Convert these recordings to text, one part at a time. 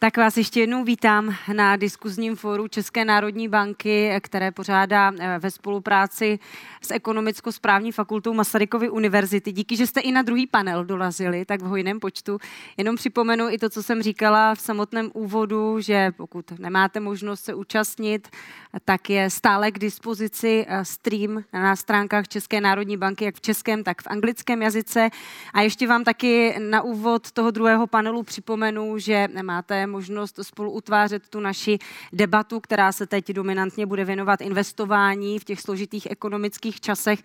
Tak vás ještě jednou vítám na diskuzním fóru České národní banky, které pořádá eh, ve spolupráci s ekonomicko-správní fakultou Masarykovy univerzity. Díky, že jste i na druhý panel dorazili, tak v hojném počtu. Jenom připomenu i to, co jsem říkala v samotném úvodu, že pokud nemáte možnost se účastnit, tak je stále k dispozici eh, stream na stránkách České národní banky, jak v českém, tak v anglickém jazyce. A ještě vám taky na úvod toho druhého panelu připomenu, že máte možnost spolu utvářet tu naši debatu, která se teď dominantně bude věnovat investování v těch složitých ekonomických časech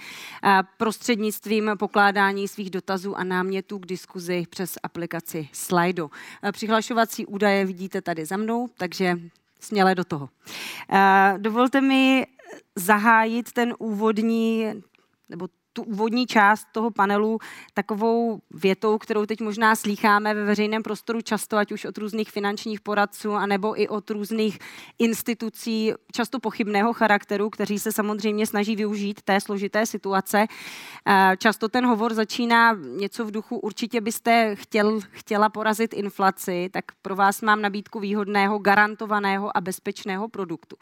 prostřednictvím pokládání svých dotazů a námětů k diskuzi přes aplikaci Slido. Přihlašovací údaje vidíte tady za mnou, takže směle do toho. Dovolte mi zahájit ten úvodní nebo tu úvodní část toho panelu takovou větou, kterou teď možná slýcháme ve veřejném prostoru často, ať už od různých finančních poradců, anebo i od různých institucí, často pochybného charakteru, kteří se samozřejmě snaží využít té složité situace. Eh, často ten hovor začíná něco v duchu, určitě byste chtěl, chtěla porazit inflaci, tak pro vás mám nabídku výhodného, garantovaného a bezpečného produktu.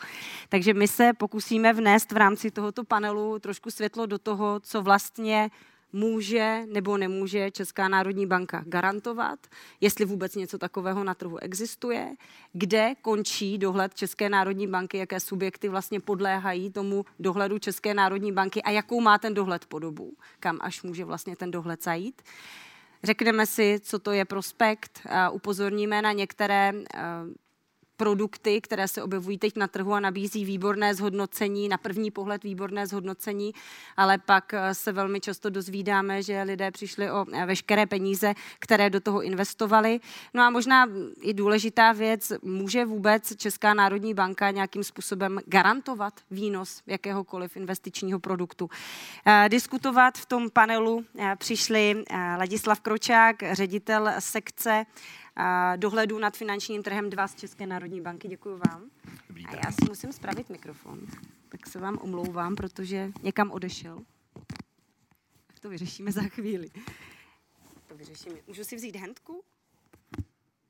Takže my se pokusíme vnést v rámci tohoto panelu trošku světlo do toho, co vlastně může nebo nemůže Česká národní banka garantovat, jestli vůbec něco takového na trhu existuje, kde končí dohled České národní banky, jaké subjekty vlastně podléhají tomu dohledu České národní banky a jakou má ten dohled podobu, kam až může vlastně ten dohled zajít. Řekneme si, co to je prospekt, upozorníme na některé produkty, které se objevují teď na trhu a nabízí výborné zhodnocení, na první pohled výborné zhodnocení, ale pak eh, se velmi často dozvídáme, že lidé přišli o eh, veškeré peníze, které do toho investovali. No a možná i důležitá věc, může vůbec Česká národní banka nějakým způsobem garantovat výnos jakéhokoliv investičního produktu. Eh, diskutovat v tom panelu přišli Ladislav Kročák, ředitel sekce dohledu nad finančním trhem 2 z České národní banky. Děkuji vám. Dobrý a já si musím spravit mikrofon, tak se vám omlouvám, protože někam odešel. Tak to vyřešíme za chvíli. To vyřešíme. Můžu si vzít hendku?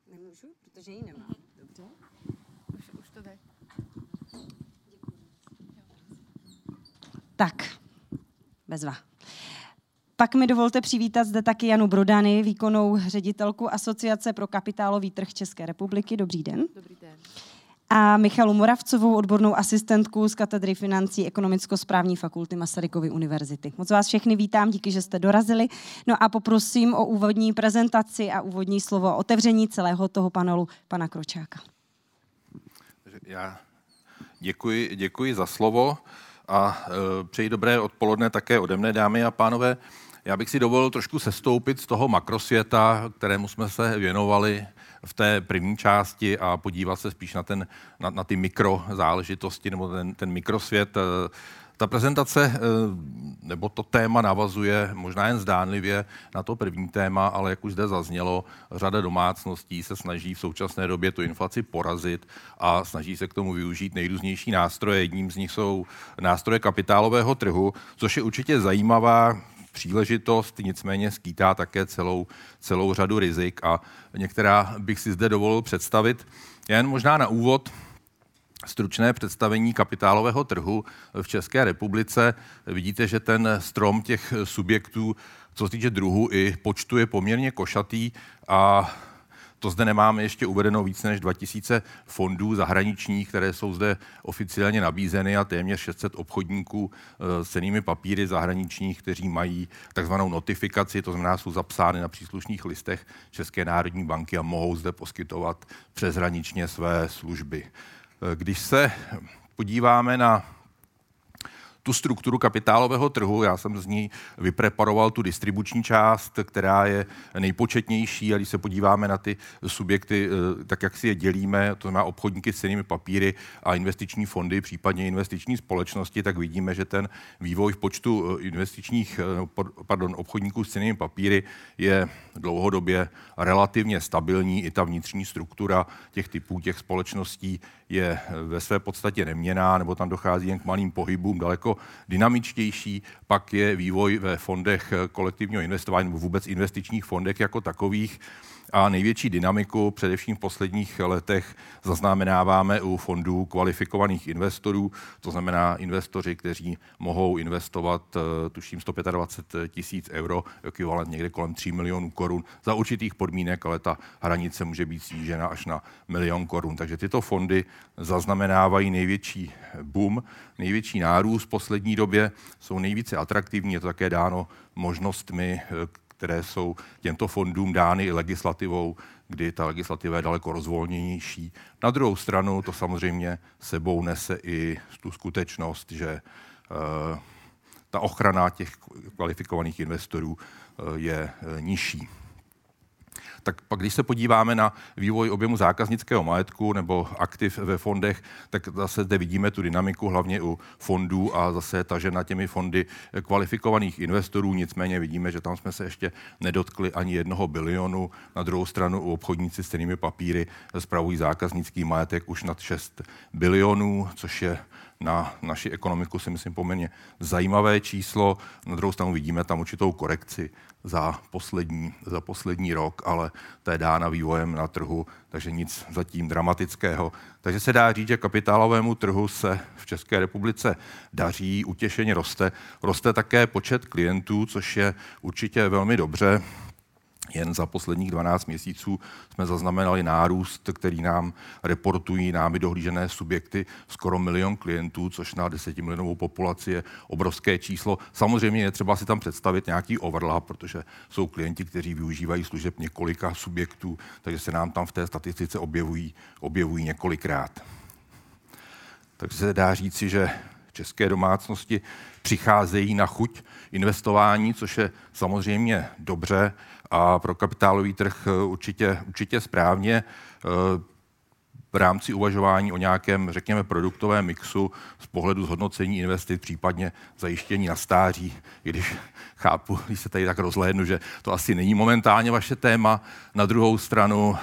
Nemůžu, protože ji nemám. Dobře. Už, už to jde. Tak, bezva. Pak mi dovolte přivítat zde taky Janu Brodany, výkonnou ředitelku Asociace pro kapitálový trh České republiky. Dobrý den. Dobrý den. A Michalu Moravcovou, odbornou asistentku z katedry financí ekonomicko-správní fakulty Masarykovy univerzity. Moc vás všechny vítám, díky, že jste dorazili. No a poprosím o úvodní prezentaci a úvodní slovo o otevření celého toho panelu pana Kročáka. Já děkuji, děkuji za slovo a e, přeji dobré odpoledne také ode mne, dámy a pánové. Já bych si dovolil trošku sestoupit z toho makrosvěta, kterému jsme se věnovali v té první části a podívat se spíš na, ten, na, na ty mikrozáležitosti nebo ten, ten mikrosvět. Ta prezentace nebo to téma navazuje možná jen zdánlivě na to první téma, ale jak už zde zaznělo, řada domácností se snaží v současné době tu inflaci porazit a snaží se k tomu využít nejrůznější nástroje. Jedním z nich jsou nástroje kapitálového trhu, což je určitě zajímavá příležitost, nicméně skýtá také celou, celou řadu rizik a některá bych si zde dovolil představit. Jen možná na úvod stručné představení kapitálového trhu v České republice. Vidíte, že ten strom těch subjektů, co se týče druhu i počtu, je poměrně košatý a to zde nemáme ještě uvedeno více než 2000 fondů zahraničních, které jsou zde oficiálně nabízeny a téměř 600 obchodníků eh, s cenými papíry zahraničních, kteří mají takzvanou notifikaci, to znamená, jsou zapsány na příslušných listech České národní banky a mohou zde poskytovat přeshraničně své služby. Eh, když se podíváme na tu strukturu kapitálového trhu. Já jsem z ní vypreparoval tu distribuční část, která je nejpočetnější a když se podíváme na ty subjekty, eh, tak jak si je dělíme, to znamená obchodníky s cenými papíry a investiční fondy, případně investiční společnosti, tak vidíme, že ten vývoj v počtu eh, investičních, eh, pardon, obchodníků s cenými papíry je dlouhodobě relativně stabilní. I ta vnitřní struktura těch typů, těch společností je ve své podstatě neměná, nebo tam dochází jen k malým pohybům daleko dynamičtější. Pak je vývoj ve fondech kolektivního investování nebo vůbec investičních fondech jako takových. A největší dynamiku především v posledních letech zaznamenáváme u fondů kvalifikovaných investorů, to znamená investoři, kteří mohou investovat eh, tuším 125 tisíc euro, ekvivalent někde kolem 3 milionů korun za určitých podmínek, ale ta hranice může být snížena až na milion korun. Takže tyto fondy zaznamenávají největší boom, největší nárůst v poslední době, jsou nejvíce atraktivní, je to také dáno možnostmi, eh, které jsou těmto fondům dány legislativou, kdy ta legislativa je daleko rozvolněnější. Na druhou stranu to samozřejmě sebou nese i tu skutečnost, že uh, ta ochrana těch kvalifikovaných investorů uh, je uh, nižší tak pak když se podíváme na vývoj objemu zákaznického majetku nebo aktiv ve fondech, tak zase zde vidíme tu dynamiku hlavně u fondů a zase tažena těmi fondy kvalifikovaných investorů. Nicméně vidíme, že tam jsme se ještě nedotkli ani jednoho bilionu. Na druhou stranu u obchodníci s cenými papíry spravují zákaznický majetek už nad 6 bilionů, což je na naši ekonomiku si myslím poměrně zajímavé číslo. Na druhou stranu vidíme tam určitou korekci za poslední, za poslední rok, ale to je dána vývojem na trhu, takže nic zatím dramatického. Takže se dá říct, že kapitálovému trhu se v České republice daří, utěšeně roste. Roste také počet klientů, což je určitě velmi dobře. Jen za posledních 12 měsíců jsme zaznamenali nárůst, který nám reportují námi dohlížené subjekty skoro milion klientů, což na 10 milionovou populaci je obrovské číslo. Samozřejmě je třeba si tam představit nějaký overlap, protože jsou klienti, kteří využívají služeb několika subjektů, takže se nám tam v té statistice objevují, objevují několikrát. Takže se dá říci, že české domácnosti přicházejí na chuť investování, což je samozřejmě dobře a pro kapitálový trh eh, určitě, určitě správně eh, v rámci uvažování o nějakém, řekněme, produktovém mixu z pohledu zhodnocení investic, případně zajištění na stáří, i když chápu, když se tady tak rozhlédnu, že to asi není momentálně vaše téma. Na druhou stranu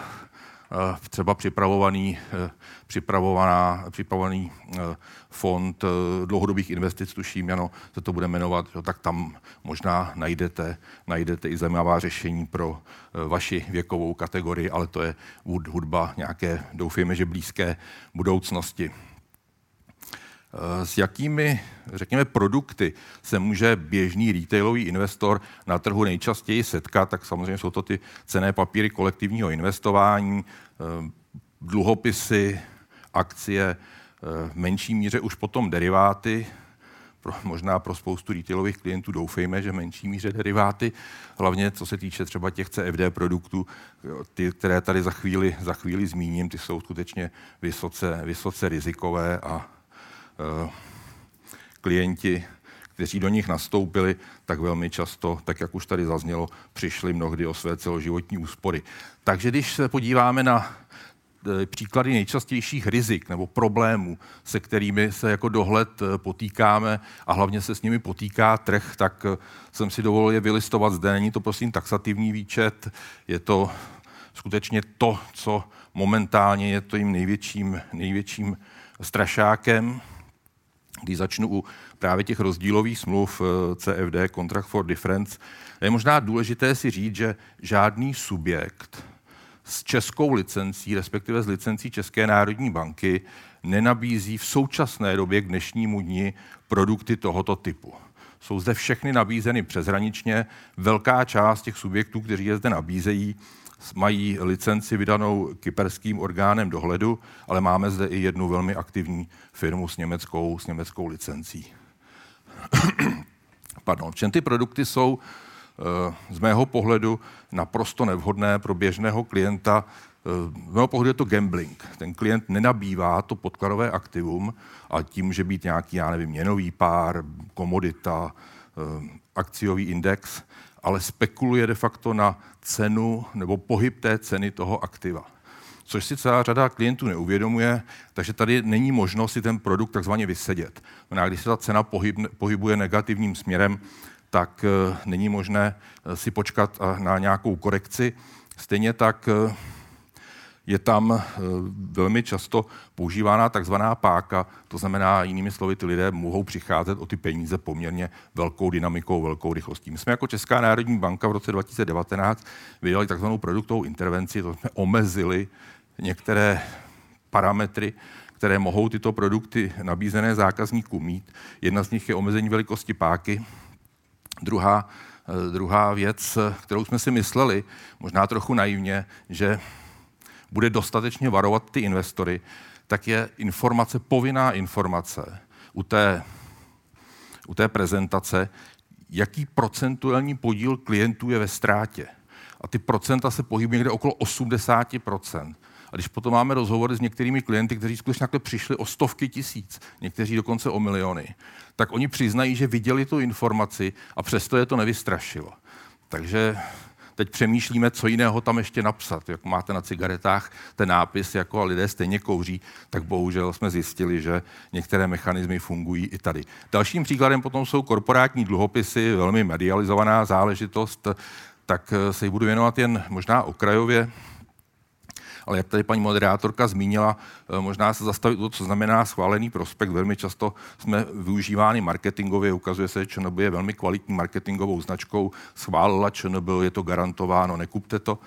třeba připravovaný, eh, připravovaná, připravovaný eh, fond dlouhodobých investic, tuším, ano, se to bude jmenovat, tak tam možná najdete, najdete i zajímavá řešení pro vaši věkovou kategorii, ale to je hudba nějaké, doufejme, že blízké budoucnosti. S jakými, řekněme, produkty se může běžný retailový investor na trhu nejčastěji setkat, tak samozřejmě jsou to ty cené papíry kolektivního investování, eh, dluhopisy, akcie, eh, v menší míře už potom deriváty, pro, možná pro spoustu retailových klientů doufejme, že menší míře deriváty, hlavně co se týče třeba těch CFD produktů, ty, které tady za chvíli, za chvíli zmíním, ty jsou skutečně vysoce, vysoce rizikové a Eh, klienti, kteří do nich nastoupili, tak velmi často, tak jak už tady zaznělo, přišli mnohdy o své celoživotní úspory. Takže když se podíváme na eh, příklady nejčastějších rizik nebo problémů, se kterými se jako dohled eh, potýkáme a hlavně se s nimi potýká trh, tak jsem si dovolil je vylistovat zde. Není to prosím taxativní výčet, je to skutečně to, co momentálně je tím největším, největším strašákem když začnu u právě těch rozdílových smluv eh, CFD, Contract for Difference, je možná důležité si říct, že žádný subjekt s českou licencí, respektive s licencí České národní banky, nenabízí v současné době k dnešnímu dni produkty tohoto typu. Jsou zde všechny nabízeny přeshraničně. Velká část těch subjektů, kteří je zde nabízejí, mají licenci vydanou kyperským orgánem dohledu, ale máme zde i jednu velmi aktivní firmu s německou, s německou licencí. Pardon. Všem ty produkty jsou eh, z mého pohledu naprosto nevhodné pro běžného klienta. Eh, z mého pohledu je to gambling. Ten klient nenabývá to podkladové aktivum a tím může být nějaký, já nevím, měnový pár, komodita, eh, akciový index, ale spekuluje de facto na cenu nebo pohyb té ceny toho aktiva. Což si celá řada klientů neuvědomuje, takže tady není možnost si ten produkt takzvaně vysedět. Když se ta cena pohyb, pohybuje negativním směrem, tak uh, není možné uh, si počkat uh, na nějakou korekci. Stejně tak je tam eh, velmi často používána takzvaná páka, to znamená, jinými slovy, ty lidé mohou přicházet o ty peníze poměrně velkou dynamikou, velkou rychlostí. My jsme jako Česká národní banka v roce 2019 vydali takzvanou produktovou intervenci, to jsme omezili některé parametry, které mohou tyto produkty nabízené zákazníkům mít. Jedna z nich je omezení velikosti páky, druhá, eh, druhá věc, kterou jsme si mysleli, možná trochu naivně, že bude dostatečně varovat ty investory, tak je informace, povinná informace u té, u té prezentace, jaký procentuální podíl klientů je ve ztrátě. A ty procenta se pohybují někde okolo 80% a když potom máme rozhovory s některými klienty, kteří skutečně takhle přišli o stovky tisíc, někteří dokonce o miliony, tak oni přiznají, že viděli tu informaci a přesto je to nevystrašilo. Takže teď přemýšlíme, co jiného tam ještě napsat. Jak máte na cigaretách ten nápis, jako a lidé stejně kouří, tak bohužel jsme zjistili, že některé mechanismy fungují i tady. Dalším příkladem potom jsou korporátní dluhopisy, velmi medializovaná záležitost, tak se jí budu věnovat jen možná okrajově ale jak tady paní moderátorka zmínila, eh, možná se zastavit to, co znamená schválený prospekt. Velmi často jsme využívány marketingově, ukazuje se, že ČNB je velmi kvalitní marketingovou značkou, schválila ČNB, je to garantováno, nekupte to.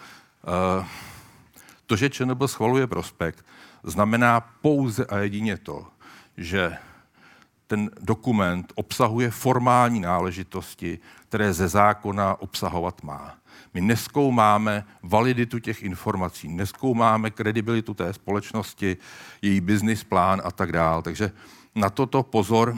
Eh, to, že ČNB schvaluje prospekt, znamená pouze a jedině to, že ten dokument obsahuje formální náležitosti, které ze zákona obsahovat má. My neskoumáme validitu těch informací, neskoumáme kredibilitu té společnosti, její business plán a tak dále. Takže na toto pozor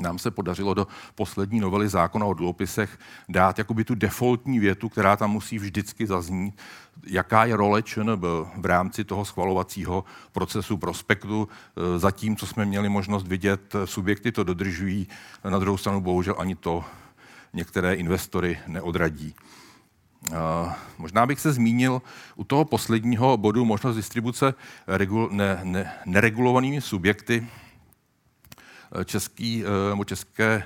nám se podařilo do poslední novely zákona o dluhopisech dát jakoby tu defaultní větu, která tam musí vždycky zaznít, jaká je role ČNB v rámci toho schvalovacího procesu prospektu. Zatím, co jsme měli možnost vidět, subjekty to dodržují, na druhou stranu bohužel ani to některé investory neodradí. Možná bych se zmínil u toho posledního bodu možnost distribuce regul, ne, ne, neregulovanými subjekty. Český, eh, české,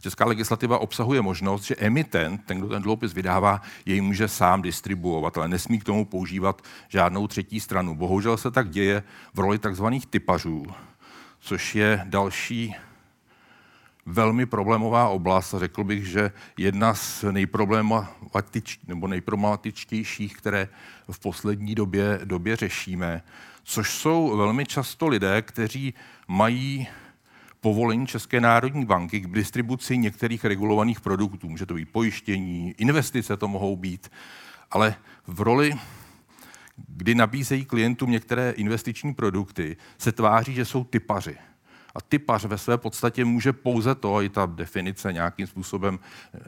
česká legislativa obsahuje možnost, že emitent, ten, kdo ten dluhopis vydává, jej může sám distribuovat, ale nesmí k tomu používat žádnou třetí stranu. Bohužel se tak děje v roli takzvaných typařů, což je další velmi problémová oblast. Řekl bych, že jedna z nejproblematič, nebo nejproblematičtějších, které v poslední době, době řešíme, což jsou velmi často lidé, kteří mají povolení České národní banky k distribuci některých regulovaných produktů. Může to být pojištění, investice to mohou být, ale v roli kdy nabízejí klientům některé investiční produkty, se tváří, že jsou typaři. A typař ve své podstatě může pouze to, i ta definice nějakým způsobem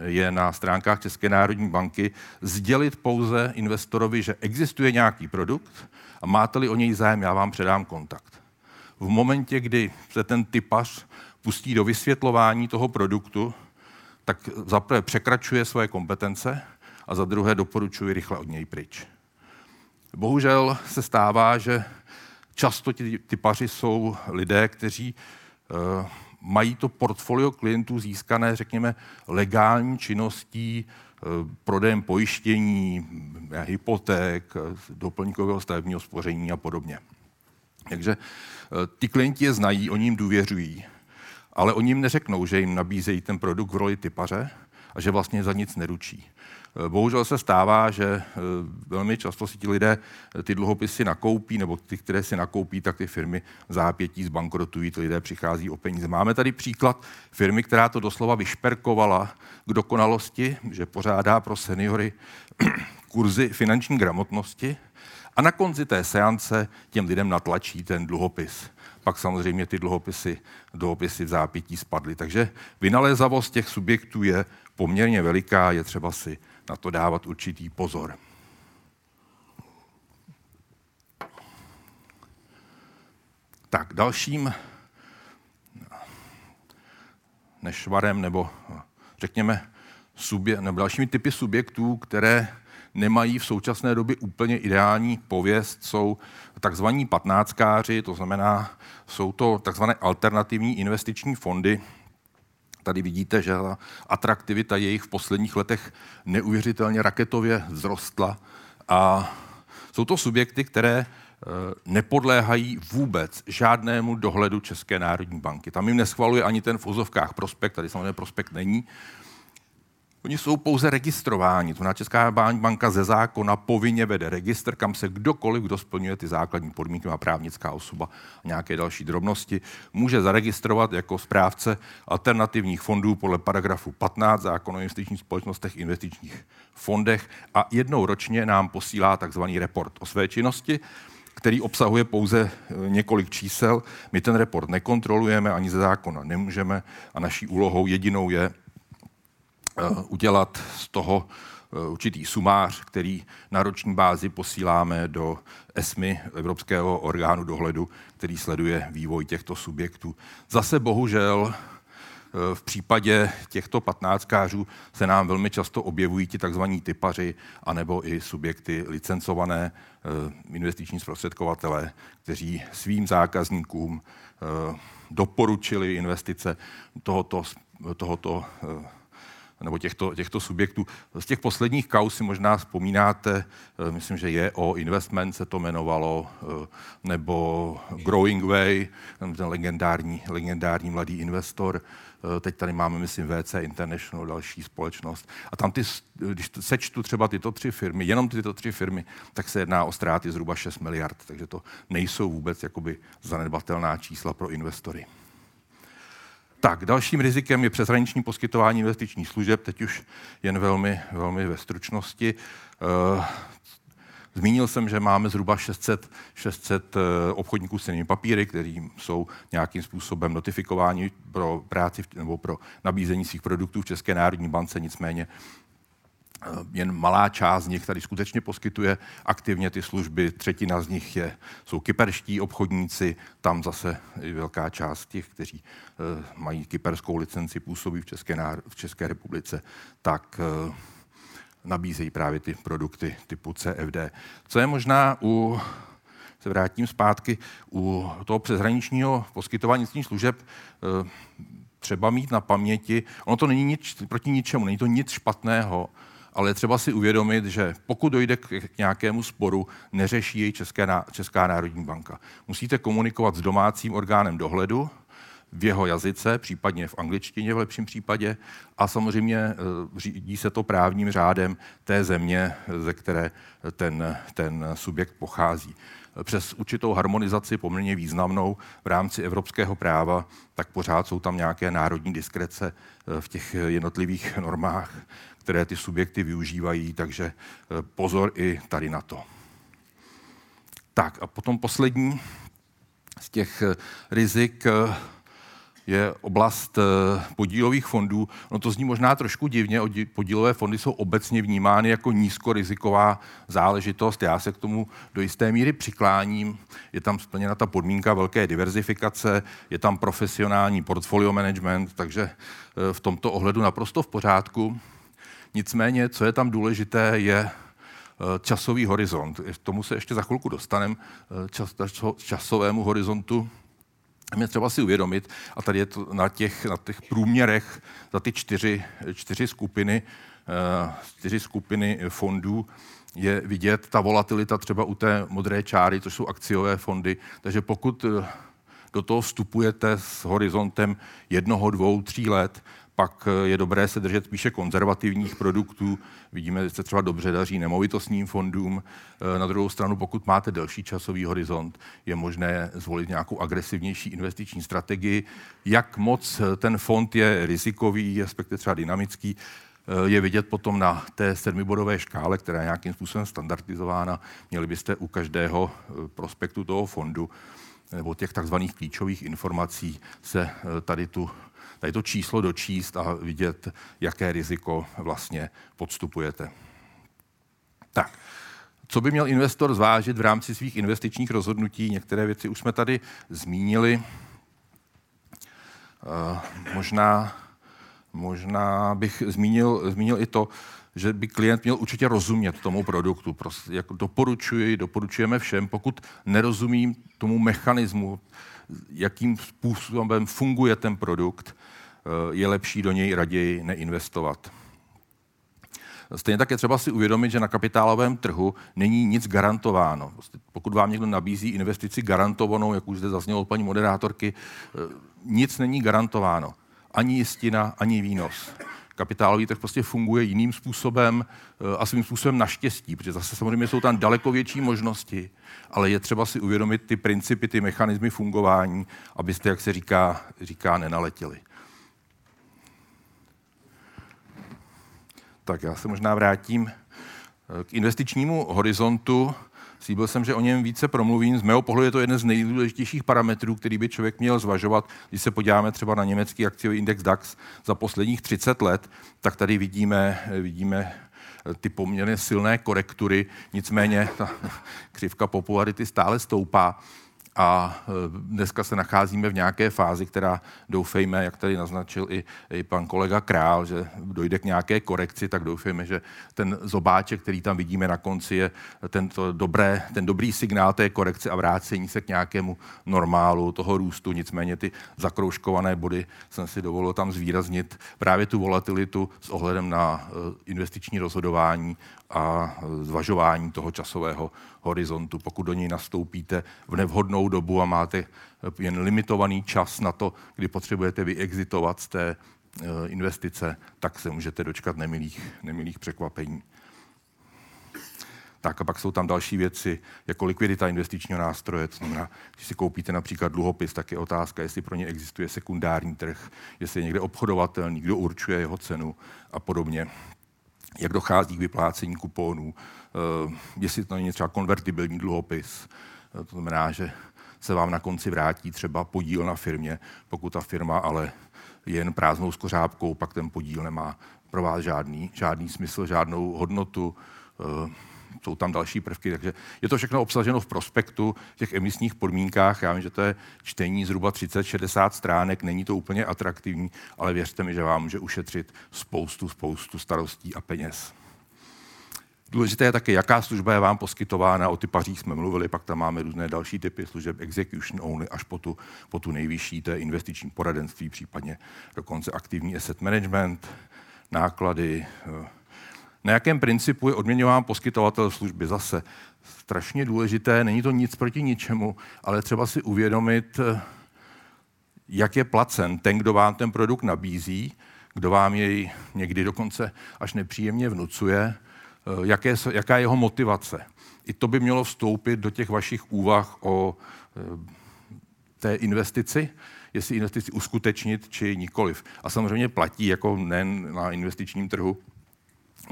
je na stránkách České národní banky, sdělit pouze investorovi, že existuje nějaký produkt a máte-li o něj zájem, já vám předám kontakt. V momentě, kdy se ten typař pustí do vysvětlování toho produktu, tak zaprvé překračuje svoje kompetence a za druhé doporučuji rychle od něj pryč. Bohužel se stává, že často ti typaři jsou lidé, kteří uh, mají to portfolio klientů získané, řekněme, legální činností, uh, prodejem pojištění, eh, hypoték, doplňkového stavebního spoření a podobně. Takže ty klienti je znají, oni jim důvěřují, ale oni jim neřeknou, že jim nabízejí ten produkt v roli typaře a že vlastně za nic neručí. Bohužel se stává, že eh, velmi často si ti lidé eh, ty dluhopisy nakoupí, nebo ty, které si nakoupí, tak ty firmy zápětí zbankrotují, ty lidé přichází o peníze. Máme tady příklad firmy, která to doslova vyšperkovala k dokonalosti, že pořádá pro seniory kurzy finanční gramotnosti a na konci té seance těm lidem natlačí ten dluhopis pak samozřejmě ty dluhopisy, dluhopisy v zápětí spadly. Takže vynalézavost těch subjektů je poměrně veliká, je třeba si na to dávat určitý pozor. Tak dalším nešvarem nebo řekněme subje, nebo dalšími typy subjektů, které nemají v současné době úplně ideální pověst, jsou takzvaní patnáckáři, to znamená, jsou to takzvané alternativní investiční fondy, Tady vidíte, že ta atraktivita jejich v posledních letech neuvěřitelně raketově vzrostla a Jsou to subjekty, které nepodléhají vůbec žádnému dohledu České národní banky. Tam jim neschvaluje ani ten v úzovkách prospekt, tady samozřejmě prospekt není, Oni jsou pouze registrováni. To Česká banka ze zákona povinně vede registr, kam se kdokoliv, kdo splňuje ty základní podmínky, má právnická osoba a nějaké další drobnosti, může zaregistrovat jako správce alternativních fondů podle paragrafu 15 zákona o investičních společnostech, investičních fondech a jednou ročně nám posílá takzvaný report o své činnosti, který obsahuje pouze e, několik čísel. My ten report nekontrolujeme, ani ze zákona nemůžeme a naší úlohou jedinou je Eh, udělat z toho eh, určitý sumář, který na roční bázi posíláme do ESMI, Evropského orgánu dohledu, který sleduje vývoj těchto subjektů. Zase bohužel eh, v případě těchto patnáctkářů se nám velmi často objevují ti tzv. typaři, anebo i subjekty licencované investiční zprostředkovatele, kteří svým zákazníkům doporučili investice tohoto, tohoto nebo těchto, těchto subjektů. Z těch posledních kaus si možná vzpomínáte, eh, myslím, že je o investment se to jmenovalo, eh, nebo Growing Way, ten legendární, legendární mladý investor. Eh, teď tady máme, myslím, VC International, další společnost. A tam, ty, když sečtu třeba tyto tři firmy, jenom tyto tři firmy, tak se jedná o ztráty zhruba 6 miliard. Takže to nejsou vůbec jakoby zanedbatelná čísla pro investory. Tak, dalším rizikem je přeshraniční poskytování investičních služeb, teď už jen velmi, velmi ve stručnosti. Eh, zmínil jsem, že máme zhruba 600, 600 eh, obchodníků s cenými papíry, kteří jsou nějakým způsobem notifikováni pro práci nebo pro nabízení svých produktů v České národní bance, nicméně jen malá část z nich tady skutečně poskytuje aktivně ty služby. Třetina z nich je, jsou kyperští obchodníci, tam zase velká část těch, kteří uh, mají kyperskou licenci, působí v České, v České republice, tak uh, nabízejí právě ty produkty typu CFD. Co je možná u se vrátím zpátky, u toho přeshraničního poskytování služeb třeba mít na paměti, ono to není nic proti ničemu, není to nic špatného, ale třeba si uvědomit, že pokud dojde k nějakému sporu, neřeší jej Česká, Česká národní banka. Musíte komunikovat s domácím orgánem dohledu, v jeho jazyce, případně v angličtině v lepším případě, a samozřejmě eh, řídí se to právním řádem té země, ze které ten, ten subjekt pochází. Přes určitou harmonizaci poměrně významnou v rámci evropského práva, tak pořád jsou tam nějaké národní diskrece eh, v těch jednotlivých normách které ty subjekty využívají, takže eh, pozor i tady na to. Tak a potom poslední z těch eh, rizik eh, je oblast podílových fondů. No to zní možná trošku divně, podílové fondy jsou obecně vnímány jako nízkoriziková záležitost. Já se k tomu do jisté míry přikláním. Je tam splněna ta podmínka velké diverzifikace, je tam profesionální portfolio management, takže v tomto ohledu naprosto v pořádku. Nicméně, co je tam důležité, je eh, časový horizont. K tomu se ještě za chvilku dostaneme, eh, čas, časovému horizontu. Mě třeba si uvědomit, a tady je to na těch, na těch průměrech za ty čtyři, čtyři skupiny, eh, čtyři skupiny fondů, je vidět ta volatilita třeba u té modré čáry, což jsou akciové fondy. Takže pokud do toho vstupujete s horizontem jednoho, dvou, tří let, pak eh, je dobré se držet spíše konzervativních produktů. Vidíme, že se třeba dobře daří nemovitostním fondům. Eh, na druhou stranu, pokud máte delší časový horizont, je možné zvolit nějakou agresivnější investiční strategii. Jak moc eh, ten fond je rizikový, respektive třeba dynamický, je vidět potom na té sedmibodové škále, která je nějakým způsobem standardizována. Měli byste u každého prospektu toho fondu nebo těch takzvaných klíčových informací se tady tu tady to číslo dočíst a vidět, jaké riziko vlastně podstupujete. Tak, co by měl investor zvážit v rámci svých investičních rozhodnutí? Některé věci už jsme tady zmínili. Uh, možná, možná bych zmínil, zmínil i to, že by klient měl určitě rozumět tomu produktu. Prostě, jako doporučuji, doporučujeme všem, pokud nerozumím tomu mechanismu, jakým způsobem funguje ten produkt, je lepší do něj raději neinvestovat. Stejně tak je třeba si uvědomit, že na kapitálovém trhu není nic garantováno. Prostě pokud vám někdo nabízí investici garantovanou, jak už zde zaznělo paní moderátorky, eh, nic není garantováno. Ani jistina, ani výnos kapitálový trh prostě funguje jiným způsobem eh, a svým způsobem naštěstí, protože zase samozřejmě jsou tam daleko větší možnosti, ale je třeba si uvědomit ty principy, ty mechanismy fungování, abyste, jak se říká, říká nenaletěli. Tak já se možná vrátím eh, k investičnímu horizontu. Slíbil jsem, že o něm více promluvím. Z mého pohledu je to jeden z nejdůležitějších parametrů, který by člověk měl zvažovat. Když se podíváme třeba na německý akciový index DAX za posledních 30 let, tak tady vidíme, vidíme ty poměrně silné korektury, nicméně ta křivka popularity stále stoupá a e, dneska se nacházíme v nějaké fázi, která doufejme, jak tady naznačil i, i pan kolega Král, že dojde k nějaké korekci, tak doufejme, že ten zobáček, který tam vidíme na konci, je tento dobré, ten dobrý signál té korekce a vrácení se k nějakému normálu toho růstu. Nicméně ty zakrouškované body jsem si dovolil tam zvýraznit právě tu volatilitu s ohledem na e, investiční rozhodování a zvažování toho časového horizontu. Pokud do něj nastoupíte v nevhodnou dobu a máte jen limitovaný čas na to, kdy potřebujete vyexitovat z té eh, investice, tak se můžete dočkat nemilých, nemilých překvapení. Tak a pak jsou tam další věci, jako likvidita investičního nástroje. To znamená, když si koupíte například dluhopis, tak je otázka, jestli pro ně existuje sekundární trh, jestli je někde obchodovatelný, kdo určuje jeho cenu a podobně jak dochází k vyplácení kuponů, eh, jestli to není třeba konvertibilní dluhopis. Eh, to znamená, že se vám na konci vrátí třeba podíl na firmě, pokud ta firma ale je jen prázdnou skořápkou, pak ten podíl nemá pro vás žádný, žádný smysl, žádnou hodnotu. Jsou tam další prvky, takže je to všechno obsaženo v prospektu, v těch emisních podmínkách. Já vím, že to je čtení zhruba 30-60 stránek, není to úplně atraktivní, ale věřte mi, že vám může ušetřit spoustu, spoustu starostí a peněz. Důležité je také, jaká služba je vám poskytována. O typařích jsme mluvili, pak tam máme různé další typy služeb, execution only, až po tu, po tu nejvyšší, to je investiční poradenství, případně dokonce aktivní asset management, náklady, eh, na jakém principu je odměňován poskytovatel služby? Zase strašně důležité, není to nic proti ničemu, ale třeba si uvědomit, jak je placen ten, kdo vám ten produkt nabízí, kdo vám jej někdy dokonce až nepříjemně vnucuje, jaké, jaká je jeho motivace. I to by mělo vstoupit do těch vašich úvah o eh, té investici, jestli investici uskutečnit či nikoliv. A samozřejmě platí jako nejen na investičním trhu,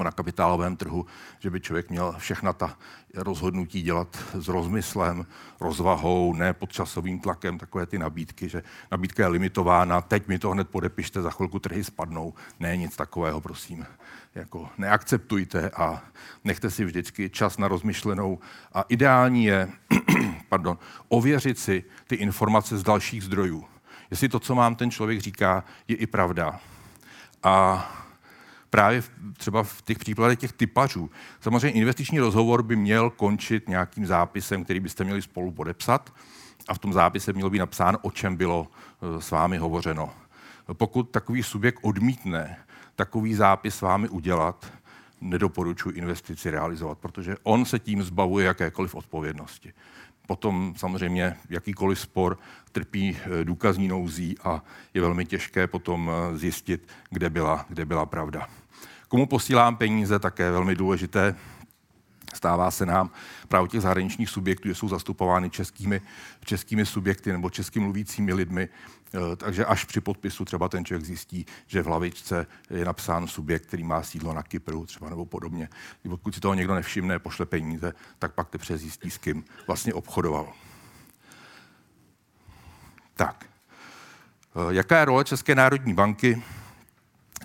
na kapitálovém trhu, že by člověk měl všechna ta rozhodnutí dělat s rozmyslem, rozvahou, ne pod časovým tlakem, takové ty nabídky, že nabídka je limitována, teď mi to hned podepište, za chvilku trhy spadnou. Ne, nic takového, prosím. Jako neakceptujte a nechte si vždycky čas na rozmyšlenou. A ideální je pardon, ověřit si ty informace z dalších zdrojů. Jestli to, co mám ten člověk říká, je i pravda. A právě třeba v těch případech těch typařů. Samozřejmě investiční rozhovor by měl končit nějakým zápisem, který byste měli spolu podepsat a v tom zápise mělo být napsáno, o čem bylo e, s vámi hovořeno. Pokud takový subjekt odmítne takový zápis s vámi udělat, nedoporučuji investici realizovat, protože on se tím zbavuje jakékoliv odpovědnosti. Potom samozřejmě jakýkoliv spor trpí e, důkazní nouzí a je velmi těžké potom e, zjistit, kde byla, kde byla pravda. Komu posílám peníze, také velmi důležité. Stává se nám právě těch zahraničních subjektů, že jsou zastupovány českými, českými subjekty nebo českými mluvícími lidmi. E, takže až při podpisu třeba ten člověk zjistí, že v hlavičce je napsán subjekt, který má sídlo na Kypru třeba nebo podobně. Pokud si toho někdo nevšimne, pošle peníze, tak pak teprve zjistí, s kým vlastně obchodoval. Tak. E, jaká je role České národní banky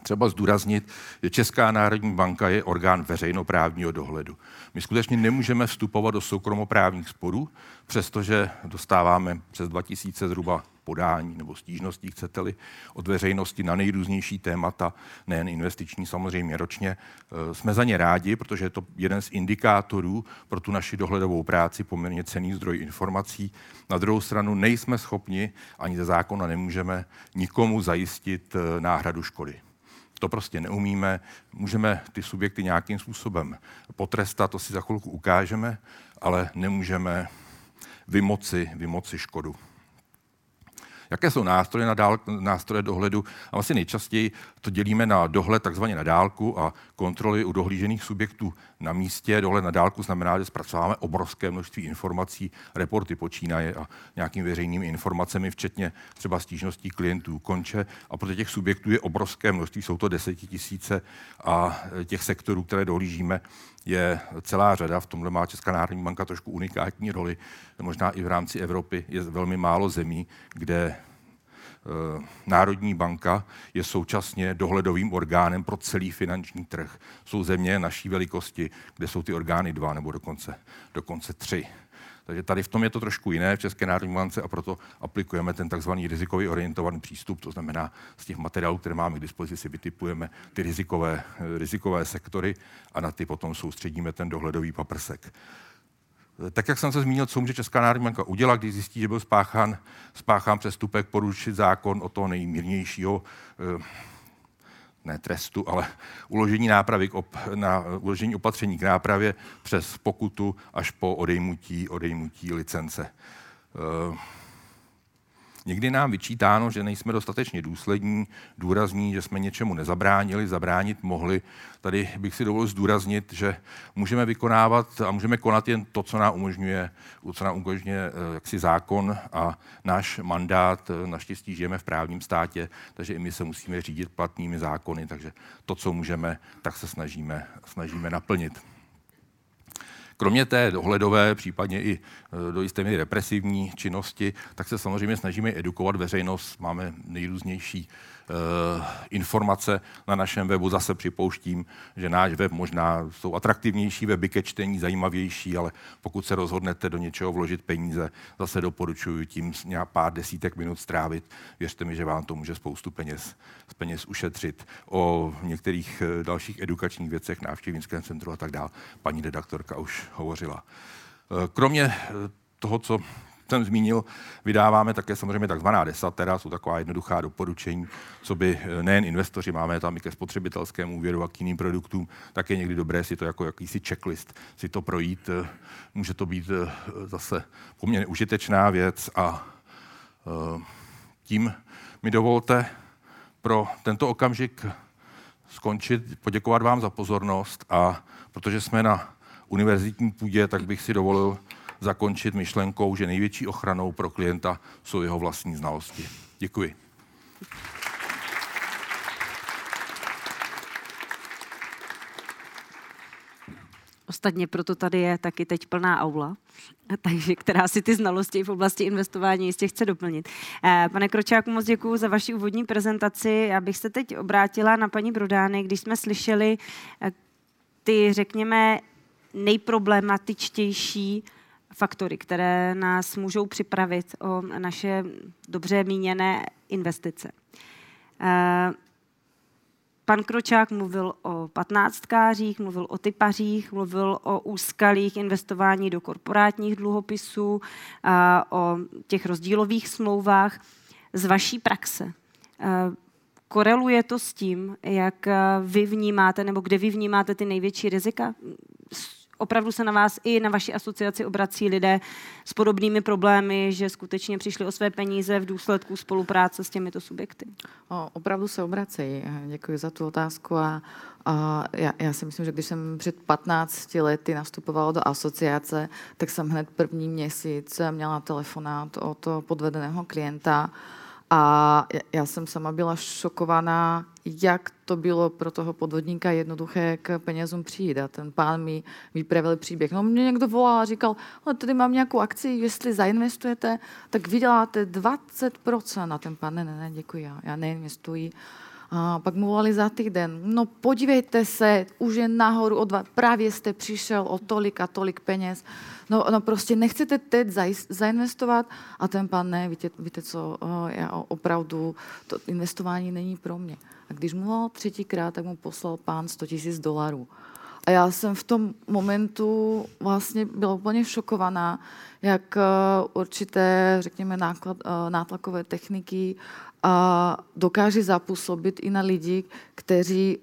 třeba zdůraznit, že Česká národní banka je orgán veřejnoprávního dohledu. My skutečně nemůžeme vstupovat do soukromoprávních sporů, přestože dostáváme přes 2000 zhruba podání nebo stížností, chcete-li, od veřejnosti na nejrůznější témata, nejen investiční samozřejmě ročně. E, jsme za ně rádi, protože je to jeden z indikátorů pro tu naši dohledovou práci, poměrně cený zdroj informací. Na druhou stranu nejsme schopni, ani ze zákona nemůžeme nikomu zajistit e, náhradu škody. To prostě neumíme. Můžeme ty subjekty nějakým způsobem potrestat, to si za chvilku ukážeme, ale nemůžeme vymoci, vymoci škodu. Jaké jsou nástroje, na dál, nástroje dohledu? A vlastně nejčastěji to dělíme na dohled takzvaně na dálku a kontroly u dohlížených subjektů na místě. Dohled na dálku znamená, že zpracováme obrovské množství informací, reporty počínaje a nějakými veřejnými informacemi, včetně třeba stížností klientů konče. A pro těch subjektů je obrovské množství, jsou to desetitisíce a těch sektorů, které dohlížíme, je celá řada. V tomhle má Česká národní banka trošku unikátní roli. Možná i v rámci Evropy je velmi málo zemí, kde eh, Národní banka je současně dohledovým orgánem pro celý finanční trh. Jsou země naší velikosti, kde jsou ty orgány dva nebo dokonce, dokonce tři. Takže tady v tom je to trošku jiné v České národní bance a proto aplikujeme ten takzvaný rizikový orientovaný přístup, to znamená z těch materiálů, které máme k dispozici, vytipujeme ty rizikové, rizikové sektory a na ty potom soustředíme ten dohledový paprsek. Tak, jak jsem se zmínil, co může Česká národní banka udělat, když zjistí, že byl spáchán, spáchán přestupek, porušit zákon o toho nejmírnějšího eh, ne trestu, ale uložení nápravy k op, na uložení opatření k nápravě přes pokutu až po odejmutí, odejmutí licence. Uh, Někdy nám vyčítáno, že nejsme dostatečně důslední, důrazní, že jsme něčemu nezabránili, zabránit mohli. Tady bych si dovolil zdůraznit, že můžeme vykonávat a můžeme konat jen to, co nám umožňuje, co nám umožňuje eh, jaksi zákon a náš mandát. Eh, naštěstí žijeme v právním státě, takže i my se musíme řídit platnými zákony, takže to, co můžeme, tak se snažíme, snažíme naplnit. Kromě té dohledové, případně i e, do jisté míry represivní činnosti, tak se samozřejmě snažíme edukovat veřejnost. Máme nejrůznější Eh, informace na našem webu. Zase připouštím, že náš web možná jsou atraktivnější weby ke čtení, zajímavější, ale pokud se rozhodnete do něčeho vložit peníze, zase doporučuji tím nějak pár desítek minut strávit. Věřte mi, že vám to může spoustu peněz, peněz ušetřit. O některých eh, dalších edukačních věcech, návštěvnickém centru a tak dále, paní redaktorka už hovořila. Eh, kromě toho, co jsem zmínil, vydáváme také samozřejmě takzvaná desatera, jsou taková jednoduchá doporučení, co by eh, nejen investoři, máme tam i ke spotřebitelskému úvěru a k jiným produktům, tak je někdy dobré si to jako jakýsi checklist, si to projít. Může to být zase poměrně užitečná věc a tím mi dovolte pro tento okamžik skončit, poděkovat vám za pozornost a protože jsme na univerzitní půdě, tak bych si dovolil zakončit myšlenkou, že největší ochranou pro klienta jsou jeho vlastní znalosti. Děkuji. Ostatně proto tady je taky teď plná aula, takže která si ty znalosti v oblasti investování jistě chce doplnit. Eh, pane Kročáku, moc děkuji za vaši úvodní prezentaci. Já bych se teď obrátila na paní Brodány, když jsme slyšeli eh, ty, řekněme, nejproblematičtější faktory, které nás můžou připravit o naše dobře míněné investice. Eh, pan Kročák mluvil o patnáctkářích, mluvil o typařích, mluvil o úskalých investování do korporátních dluhopisů, eh, o těch rozdílových smlouvách. Z vaší praxe eh, koreluje to s tím, jak vy vnímáte, nebo kde vy vnímáte ty největší rizika? Opravdu se na vás i na vaši asociaci obrací lidé s podobnými problémy, že skutečně přišli o své peníze v důsledku spolupráce s těmito subjekty? O, opravdu se obracejí. Děkuji za tu otázku a a já, já si myslím, že když jsem před 15 lety nastupovala do asociace, tak jsem hned první měsíc měla telefonát od podvedeného klienta a já jsem sama byla šokovaná, jak to bylo pro toho podvodníka jednoduché k penězům přijít. A ten pán mi vypravil příběh. No mě někdo volal a říkal, no tady mám nějakou akci, jestli zainvestujete, tak vyděláte 20%. A ten pán, ne, ne, ne, děkuji, já, já neinvestuji. A pak mu volali za týden, no podívejte se, už je nahoru o dva, právě jste přišel o tolik a tolik peněz. No, no prostě nechcete teď zainvestovat a ten pán ne, víte, víte co, já opravdu, to investování není pro mě. A když mu volal třetíkrát, tak mu poslal pán 100 tisíc dolarů. A já jsem v tom momentu vlastně byla úplně šokovaná, jak eh, určité, řekněme, náklad, eh, nátlakové techniky a dokáže zapůsobit i na lidi, kteří,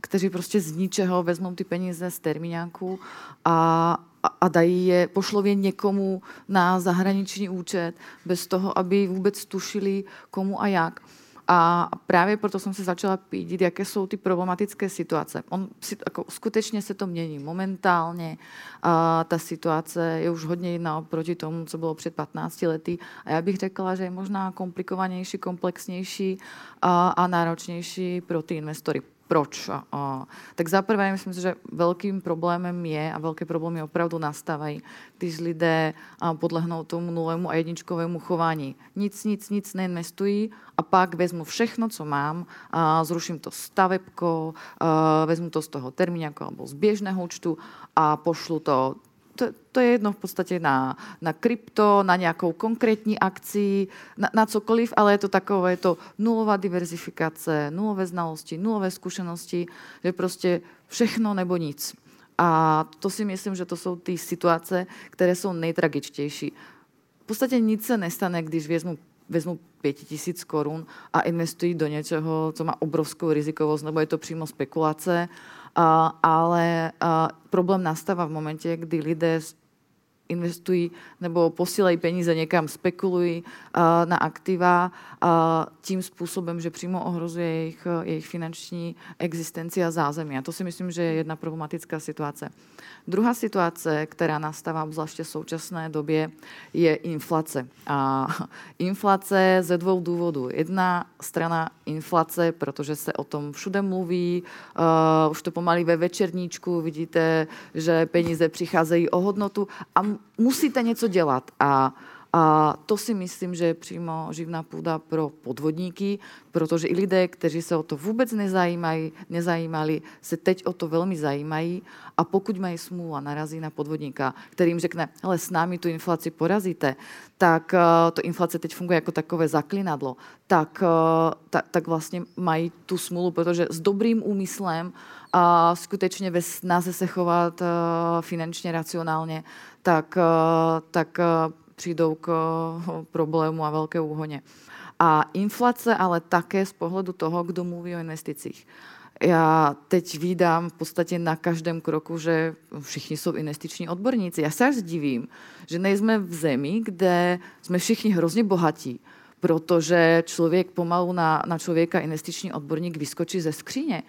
kteří prostě z ničeho vezmou ty peníze z termíňáku a, a dají je, pošlou je někomu na zahraniční účet, bez toho, aby vůbec tušili komu a jak. A právě proto jsem se začala pídit, jaké jsou ty problematické situace. On jako, skutečně se to mění momentálně. A ta situace je už hodně jiná oproti tomu, co bylo před 15 lety. A já bych řekla, že je možná komplikovanější, komplexnější a, a náročnější pro ty investory. Proč? A, tak za prvé, myslím si, že velkým problémem je, a velké problémy opravdu nastávají, když lidé podlehnou tomu nulému a jedničkovému chování. Nic, nic, nic neinvestují a pak vezmu všechno, co mám, a zruším to stavebko, a vezmu to z toho termíňaku alebo z běžného účtu a pošlu to to, to je jedno v podstatě na, na krypto, na nějakou konkrétní akci, na, na cokoliv, ale je to takové, je to nulová diverzifikace, nulové znalosti, nulové zkušenosti, že prostě všechno nebo nic. A to si myslím, že to jsou ty situace, které jsou nejtragičtější. V podstatě nic se nestane, když vezmu vezmu 5000 korun a investují do něčeho, co má obrovskou rizikovost, nebo je to přímo spekulace ale problém nastává v momente, kdy lidé investují nebo posílají peníze někam, spekulují uh, na aktiva uh, tím způsobem, že přímo ohrozuje jejich, jejich finanční existenci a zázemí. A to si myslím, že je jedna problematická situace. Druhá situace, která nastává obzvláště v současné době, je inflace. A inflace ze dvou důvodů. Jedna strana inflace, protože se o tom všude mluví, uh, už to pomalí ve večerníčku vidíte, že peníze přicházejí o hodnotu a musíte něco dělat. A a to si myslím, že je přímo živná půda pro podvodníky, protože i lidé, kteří se o to vůbec nezajímají, nezajímali, se teď o to velmi zajímají a pokud mají smůlu a narazí na podvodníka, který jim řekne, ale s námi tu inflaci porazíte, tak uh, to inflace teď funguje jako takové zaklinadlo, tak, uh, ta, tak vlastně mají tu smůlu, protože s dobrým úmyslem a skutečně ve snaze se chovat uh, finančně racionálně, tak, uh, tak uh, přijdou k eh, problému a velké úhoně. A inflace ale také z pohledu toho, kdo mluví o investicích. Já teď vídám v podstatě na každém kroku, že všichni jsou investiční odborníci. Já se až divím, že nejsme v zemi, kde jsme všichni hrozně bohatí, protože člověk pomalu na, na člověka investiční odborník vyskočí ze skříně.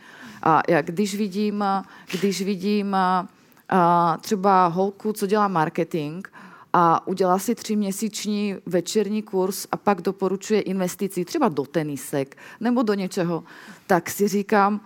A já když vidím, když vidím a, třeba holku, co dělá marketing, a udělá si třiměsíční večerní kurz a pak doporučuje investici třeba do tenisek nebo do něčeho, tak si říkám,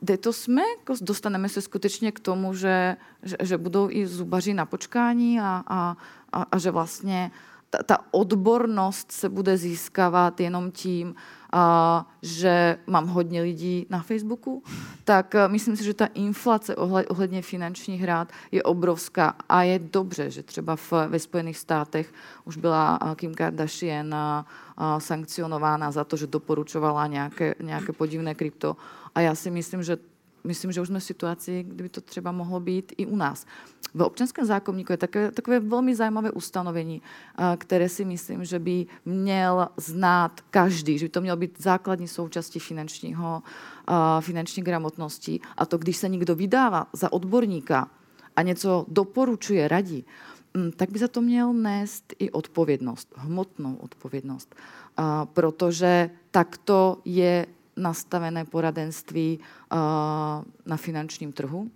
kde to jsme? Dostaneme se skutečně k tomu, že, že, že budou i zubaři na počkání a, a, a, a že vlastně ta, ta odbornost se bude získávat jenom tím, a, že mám hodně lidí na Facebooku, tak a, myslím si, že ta inflace ohledně finančních hrát je obrovská a je dobře, že třeba v, ve Spojených státech už byla Kim Kardashian a, a sankcionována za to, že doporučovala nějaké, nějaké podivné krypto. A já si myslím, že myslím, že už jsme v situaci, kdyby to třeba mohlo být i u nás. V občanském zákonníku je takové, takové velmi zajímavé ustanovení, které si myslím, že by měl znát každý, že by to mělo být základní součástí finančního, finanční gramotnosti. A to, když se někdo vydává za odborníka a něco doporučuje, radí, mm, tak by za to měl nést i odpovědnost, hmotnou odpovědnost. Protože takto je nastavené poradenství na finančním trhu.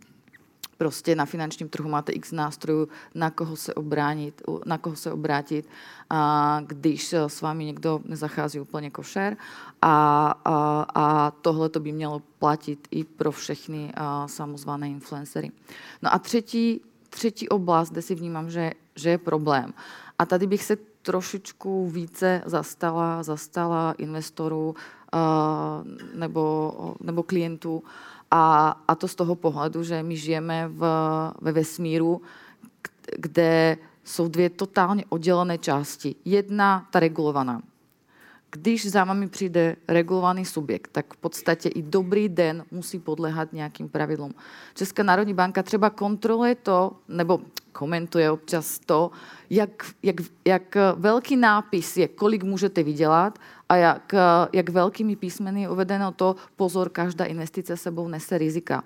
Prostě na finančním trhu máte x nástrojů, na koho se obránit, na koho se obrátit, a když s vámi někdo nezachází úplně košer. A, a, a tohle to by mělo platit i pro všechny a, samozvané influencery. No a třetí, třetí oblast, kde si vnímám, že, že je problém. A tady bych se trošičku více zastala, zastala investorů nebo, nebo klientů. A, a to z toho pohledu, že my žijeme v, ve vesmíru, kde jsou dvě totálně oddělené části. Jedna, ta regulovaná, když za vami přijde regulovaný subjekt, tak v podstatě i dobrý den musí podléhat nějakým pravidlům. Česká národní banka třeba kontroluje to, nebo komentuje občas to, jak, jak, jak velký nápis je, kolik můžete vydělat a jak, jak velkými písmeny je uvedeno to, pozor, každá investice sebou nese rizika.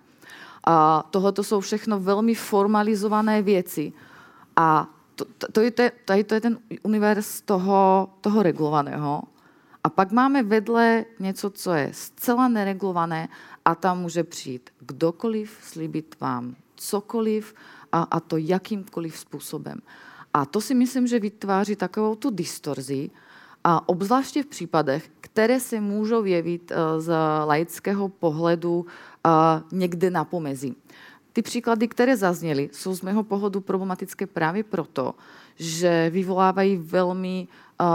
A tohle jsou všechno velmi formalizované věci. A to, to, to, je, tady to je ten univerz toho, toho regulovaného. A pak máme vedle něco, co je zcela neregulované a tam může přijít kdokoliv, slíbit vám cokoliv a, a to jakýmkoliv způsobem. A to si myslím, že vytváří takovou tu distorzi, a obzvláště v případech, které se můžou jevit eh, z laického pohledu eh, někde na pomezí. Ty příklady, které zazněly, jsou z mého pohledu problematické právě proto, že vyvolávají velmi uh,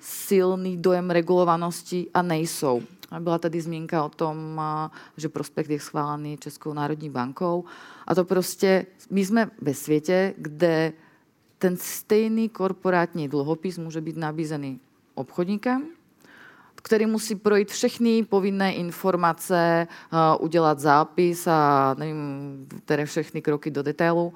silný dojem regulovanosti a nejsou. Byla tady zmínka o tom, že prospekt je schválený Českou národní bankou. A to prostě, my jsme ve světě, kde ten stejný korporátní dluhopis může být nabízený obchodníkem, který musí projít všechny povinné informace, uh, udělat zápis a nevím, které všechny kroky do detailu.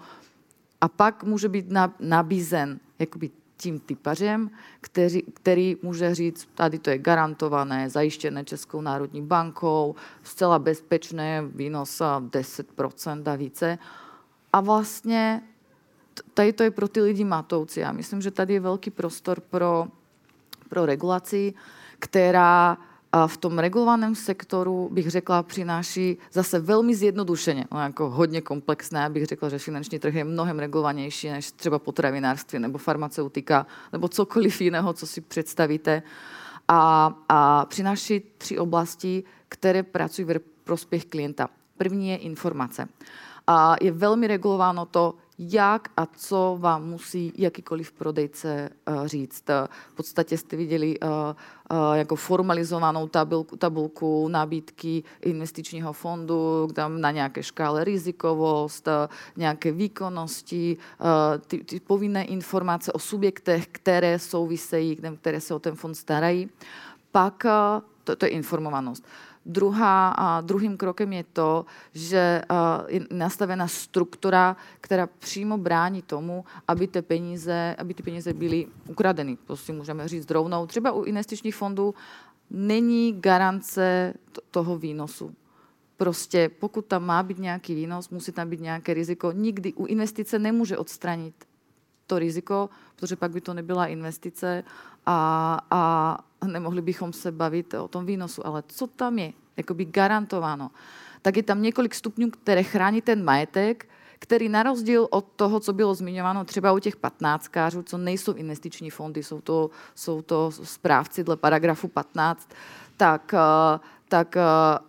A pak může být nabízen jakoby tím typařem, který, který může říct, tady to je garantované, zajištěné Českou národní bankou, zcela bezpečné, výnos 10% a více. A vlastně tady to je pro ty lidi matoucí. Já myslím, že tady je velký prostor pro, pro regulaci, která v tom regulovaném sektoru bych řekla přináší zase velmi zjednodušeně, no jako hodně komplexné, bych řekla, že finanční trh je mnohem regulovanější než třeba potravinářství nebo farmaceutika nebo cokoliv jiného, co si představíte. A, a přináší tři oblasti, které pracují v prospěch klienta. První je informace. A je velmi regulováno to, jak a co vám musí jakýkoliv prodejce uh, říct. V podstatě jste viděli uh, uh, jako formalizovanou tabulku, tabulku nabídky investičního fondu, tam na nějaké škále rizikovost, uh, nějaké výkonnosti, uh, ty, ty povinné informace o subjektech, které souvisejí, které se o ten fond starají. Pak uh, to, to je informovanost. Druhá, a druhým krokem je to, že je nastavená struktura, která přímo brání tomu, aby ty peníze, aby ty peníze byly ukradeny. To si můžeme říct rovnou. Třeba u investičních fondů není garance toho výnosu. Prostě pokud tam má být nějaký výnos, musí tam být nějaké riziko. Nikdy u investice nemůže odstranit to riziko, protože pak by to nebyla investice a, a nemohli bychom se bavit o tom výnosu. Ale co tam je jakoby garantováno, tak je tam několik stupňů, které chrání ten majetek, který na rozdíl od toho, co bylo zmiňováno třeba u těch patnáctkářů, co nejsou investiční fondy, jsou to, jsou to správci dle paragrafu 15, tak, eh, tak eh,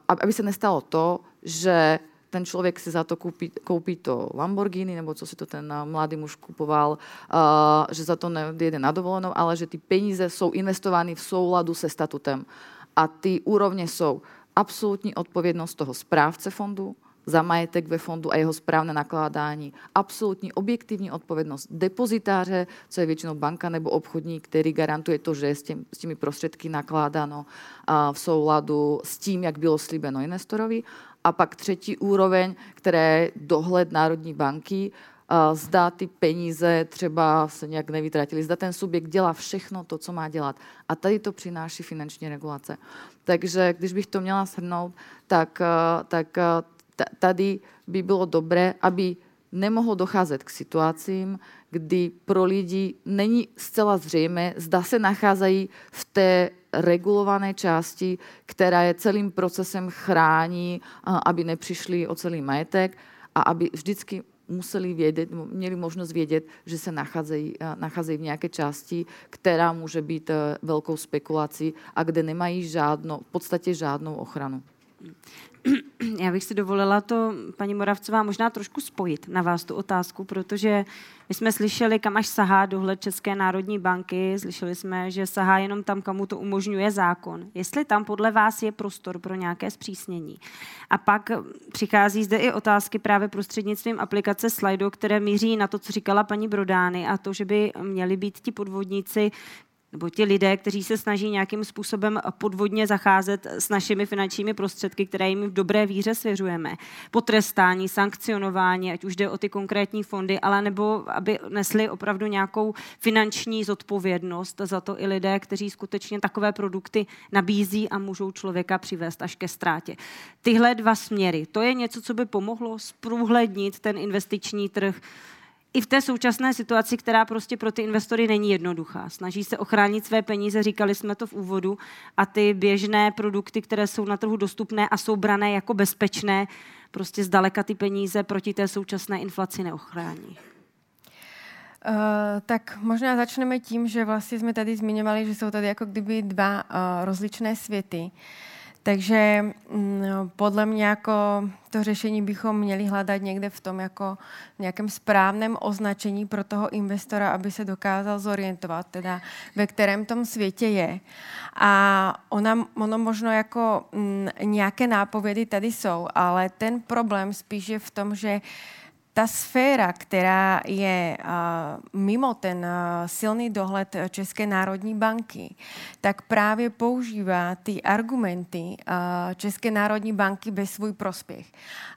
aby se nestalo to, že ten člověk si za to koupí, koupí to Lamborghini, nebo co si to ten eh, mladý muž kupoval, uh, že za to nejde na dovolenou, ale že ty peníze jsou investovány v souladu se statutem. A ty úrovně jsou absolutní odpovědnost toho správce fondu, za majetek ve fondu a jeho správné nakládání. Absolutní objektivní odpovědnost depozitáře, co je většinou banka nebo obchodník, který garantuje to, že je s, tím, s těmi prostředky nakládáno v souladu s tím, jak bylo slíbeno investorovi. A pak třetí úroveň, které je dohled Národní banky, zda ty peníze třeba se nějak nevytratily, zda ten subjekt dělá všechno to, co má dělat. A tady to přináší finanční regulace. Takže když bych to měla shrnout, tak, tak tady by bylo dobré, aby nemohlo docházet k situacím, kdy pro lidi není zcela zřejmé, zda se nacházejí v té regulované části, která je celým procesem chrání, aby nepřišli o celý majetek a aby vždycky museli vědět, měli možnost vědět, že se nacházejí, nacházejí v nějaké části, která může být e, velkou spekulací a kde nemají žádnou, v podstatě žádnou ochranu. Já bych si dovolila to, paní Moravcová, možná trošku spojit na vás tu otázku, protože my jsme slyšeli, kam až sahá dohled České národní banky, slyšeli jsme, že sahá jenom tam, kamu to umožňuje zákon. Jestli tam podle vás je prostor pro nějaké zpřísnění. A pak přichází zde i otázky právě prostřednictvím aplikace Slido, které míří na to, co říkala paní Brodány a to, že by měli být ti podvodníci nebo ti lidé, kteří se snaží nějakým způsobem podvodně zacházet s našimi finančními prostředky, které jim v dobré víře svěřujeme, potrestání, sankcionování, ať už jde o ty konkrétní fondy, ale nebo aby nesli opravdu nějakou finanční zodpovědnost za to i lidé, kteří skutečně takové produkty nabízí a můžou člověka přivést až ke ztrátě. Tyhle dva směry, to je něco, co by pomohlo zprůhlednit ten investiční trh, i v té současné situaci, která prostě pro ty investory není jednoduchá. Snaží se ochránit své peníze, říkali jsme to v úvodu, a ty běžné produkty, které jsou na trhu dostupné a jsou brané jako bezpečné, prostě zdaleka ty peníze proti té současné inflaci neochrání. Uh, tak možná začneme tím, že vlastně jsme tady zmiňovali, že jsou tady jako kdyby dva uh, rozličné světy. Uh, takže mm, podle mě jako to řešení bychom měli hledat někde v tom jako nějakém správném označení pro toho investora, aby se dokázal zorientovat, teda ve kterém tom světě je. A ona, ono možno jako mm, nějaké nápovědy tady jsou, ale ten problém spíš je v tom, že ta sféra, která je mimo ten silný dohled České národní banky, tak právě používá ty argumenty České národní banky ve svůj prospěch.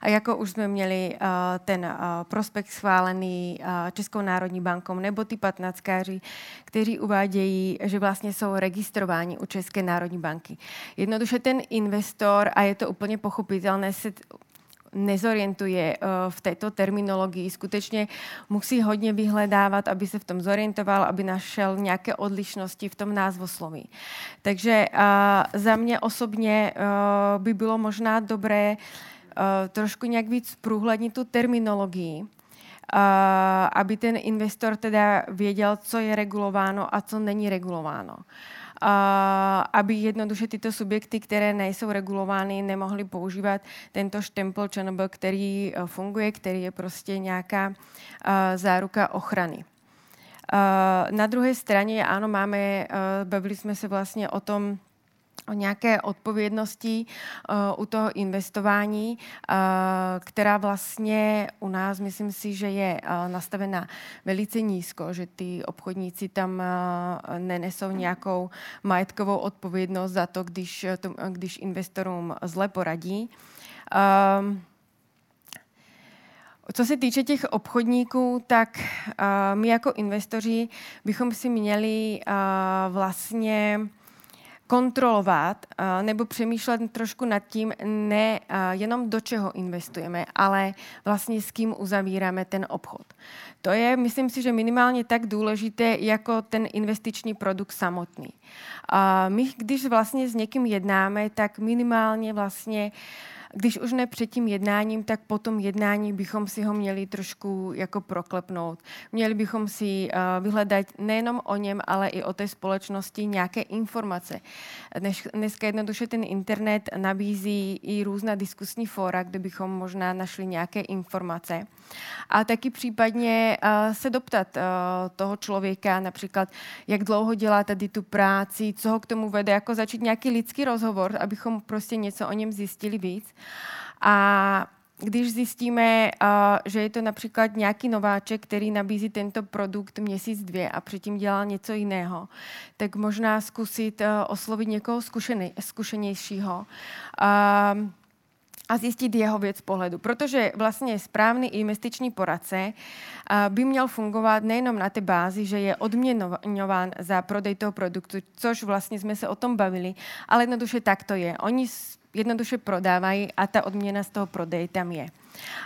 A jako už jsme měli ten prospekt schválený Českou národní bankou, nebo ty patnackáři, kteří uvádějí, že vlastně jsou registrováni u České národní banky. Jednoduše ten investor, a je to úplně pochopitelné, se nezorientuje uh, v této terminologii. Skutečně musí hodně vyhledávat, aby se v tom zorientoval, aby našel nějaké odlišnosti v tom názvosloví. Takže uh, za mě osobně uh, by bylo možná dobré trošku nějak víc průhlednit tu terminologii, aby ten investor teda věděl, co je regulováno a co není regulováno aby jednoduše tyto subjekty, které nejsou regulovány, nemohly používat tento štempel ČNB, který eh, funguje, který je prostě nějaká eh, záruka ochrany. Eh, na druhé straně, ano, máme, bavili jsme se vlastně o tom, o nějaké odpovědnosti uh, u toho investování, uh, která vlastně u nás, myslím si, že je uh, nastavená velice nízko, že ty obchodníci tam nenesou nějakou majetkovou odpovědnost za to, když, to, když investorům zle poradí. Uh, co se týče těch obchodníků, tak uh, my jako investoři bychom si měli uh, vlastně kontrolovat uh, nebo přemýšlet trošku nad tím, ne uh, jenom do čeho investujeme, ale vlastně s kým uzavíráme ten obchod. To je, myslím si, že minimálně tak důležité jako ten investiční produkt samotný. My, když vlastně s někým jednáme, tak minimálně vlastně uh, když už ne před tím jednáním, tak po tom jednání bychom si ho měli trošku jako proklepnout. Měli bychom si uh, vyhledat nejenom o něm, ale i o té společnosti nějaké informace. Dnes, dneska jednoduše ten internet nabízí i různá diskusní fóra, kde bychom možná našli nějaké informace. A taky případně uh, se doptat uh, toho člověka, například, jak dlouho dělá tady tu práci, co ho k tomu vede, jako začít nějaký lidský rozhovor, abychom prostě něco o něm zjistili víc. A když zjistíme, že je to například nějaký nováček, který nabízí tento produkt měsíc, dvě a předtím dělal něco jiného, tak možná zkusit oslovit někoho zkušenějšího a zjistit jeho věc pohledu. Protože vlastně správný investiční poradce by měl fungovat nejenom na té bázi, že je odměňován za prodej toho produktu, což vlastně jsme se o tom bavili, ale jednoduše tak to je. Oni jednoduše prodávají a ta odměna z toho prodeje tam je.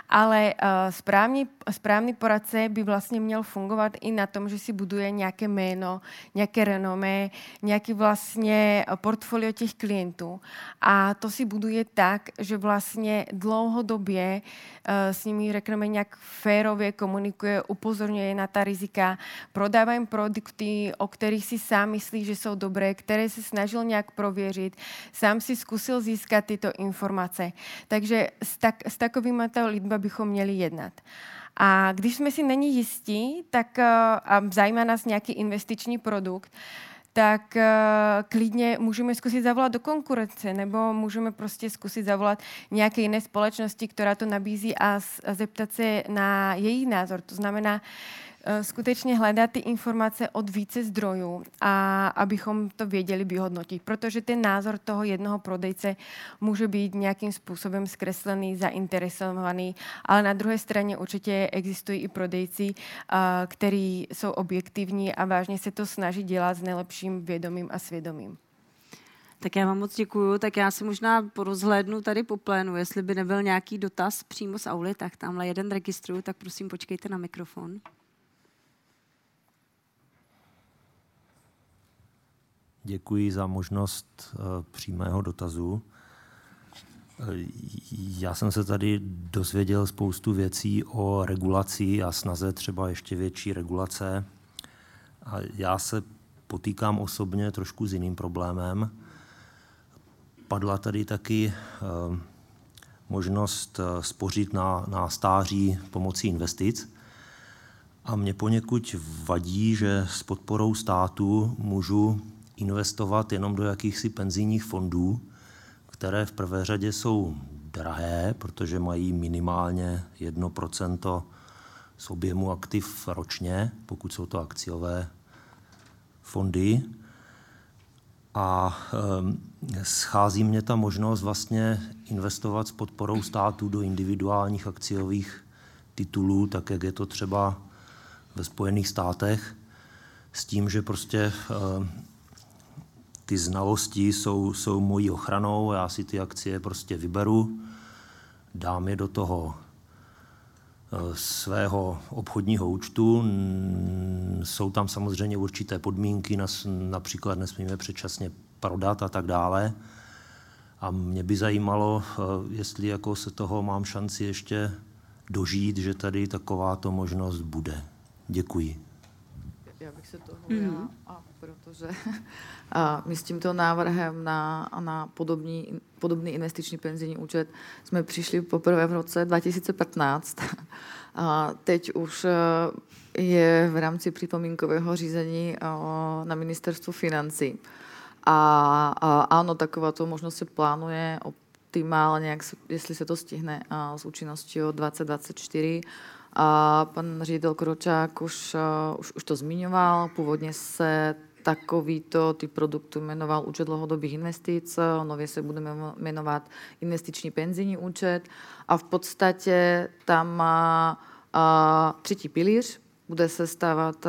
Ale uh, správný, správný poradce by vlastně měl fungovat i na tom, že si buduje nějaké jméno, nějaké renomé, nějaký vlastně portfolio těch klientů. A to si buduje tak, že vlastně dlouhodobě uh, s nimi, řekneme, nějak férově komunikuje, upozorňuje na ta rizika, prodává jim produkty, o kterých si sám myslí, že jsou dobré, které se snažil nějak prověřit, sám si zkusil získat tyto informace. Takže s, tak, s takovými lidmi bychom měli jednat. A když jsme si není jistí, tak eh, a zajímá nás nějaký investiční produkt, tak uh, klidně můžeme zkusit zavolat do konkurence, nebo můžeme prostě zkusit zavolat nějaké jiné společnosti, která to nabízí a, a zeptat se na její názor. To znamená, skutečně hledat ty informace od více zdrojů a abychom to věděli vyhodnotit, protože ten názor toho jednoho prodejce může být nějakým způsobem zkreslený, zainteresovaný, ale na druhé straně určitě existují i prodejci, eh, kteří jsou objektivní a vážně se to snaží dělat s nejlepším vědomím a svědomím. Tak já vám moc děkuju. Tak já si možná porozhlédnu tady po plénu, jestli by nebyl nějaký dotaz přímo z auly, tak tamhle jeden registruju, tak prosím počkejte na mikrofon. Děkuji za možnost uh, přímého dotazu. Eh, já jsem se tady dozvěděl spoustu věcí o regulaci a snaze třeba ještě větší regulace. A já se potýkám osobně trošku s jiným problémem. Padla tady taky uh, možnost spořit na, na stáří pomocí investic. A mě poněkud vadí, že s podporou státu můžu investovat jenom do jakýchsi penzijních fondů, které v prvé řadě jsou drahé, protože mají minimálně 1% z objemu aktiv ročně, pokud jsou to akciové fondy. A e, schází mě ta možnost vlastně investovat s podporou státu do individuálních akciových titulů, tak jak je to třeba ve Spojených státech, s tím, že prostě e, ty znalosti jsou, jsou mojí ochranou, já si ty akcie prostě vyberu, dám je do toho eh, svého obchodního účtu. Jsou tam samozřejmě určité podmínky, například nesmíme předčasně prodat a tak dále. A mě by zajímalo, eh, jestli jako se toho mám šanci ještě dožít, že tady takováto možnost bude. Děkuji. Já bych se toho mm. a protože my s tímto návrhem na, na podobný, podobný investiční penzijní účet jsme přišli poprvé v roce 2015. A teď už e, je v rámci připomínkového řízení e, na ministerstvu financí. A, a ano, takováto možnost se plánuje optimálně, jak jestli se to stihne s účinností od 2024. A pan ředitel Kročák už, e, už, už to zmiňoval. Původně se takovýto typ produktu jmenoval účet dlhodobých investic, nově se bude jmenovat investiční penzijní účet a v podstatě tam má třetí pilíř, bude se stávat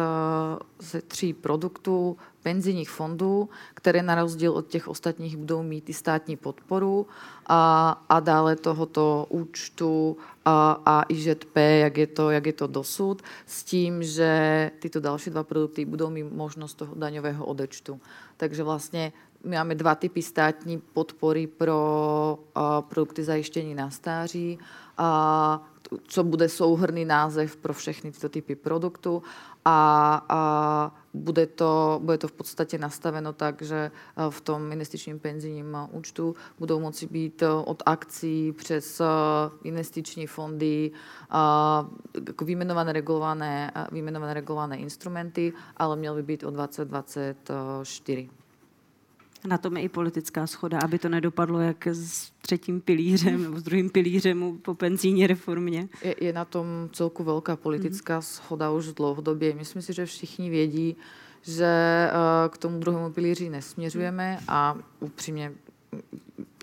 ze tří produktů penzijních fondů, které na rozdíl od těch ostatních budou mít i státní podporu a, a dále tohoto účtu a, a IŽP, jak je, to, jak je to dosud, s tím, že tyto další dva produkty budou mít možnost toho daňového odečtu. Takže vlastně my máme dva typy státní podpory pro a, produkty zajištění na stáří, a, co bude souhrný název pro všechny tyto typy produktů a, a bude, to, bude to v podstatě nastaveno tak, že eh, v tom investičním penzijním eh, účtu budou moci být eh, od akcí přes investiční fondy jako vyjmenované regulované, vyjmenované regulované instrumenty, ale měl by být od 2024 na tom je i politická schoda, aby to nedopadlo jak s třetím pilířem nebo s druhým pilířem po penzijní reformě. Je, je na tom celku velká politická mm. schoda už dlouhodobě. Myslím si, že všichni vědí, že uh, k tomu druhému pilíři nesměřujeme a upřímně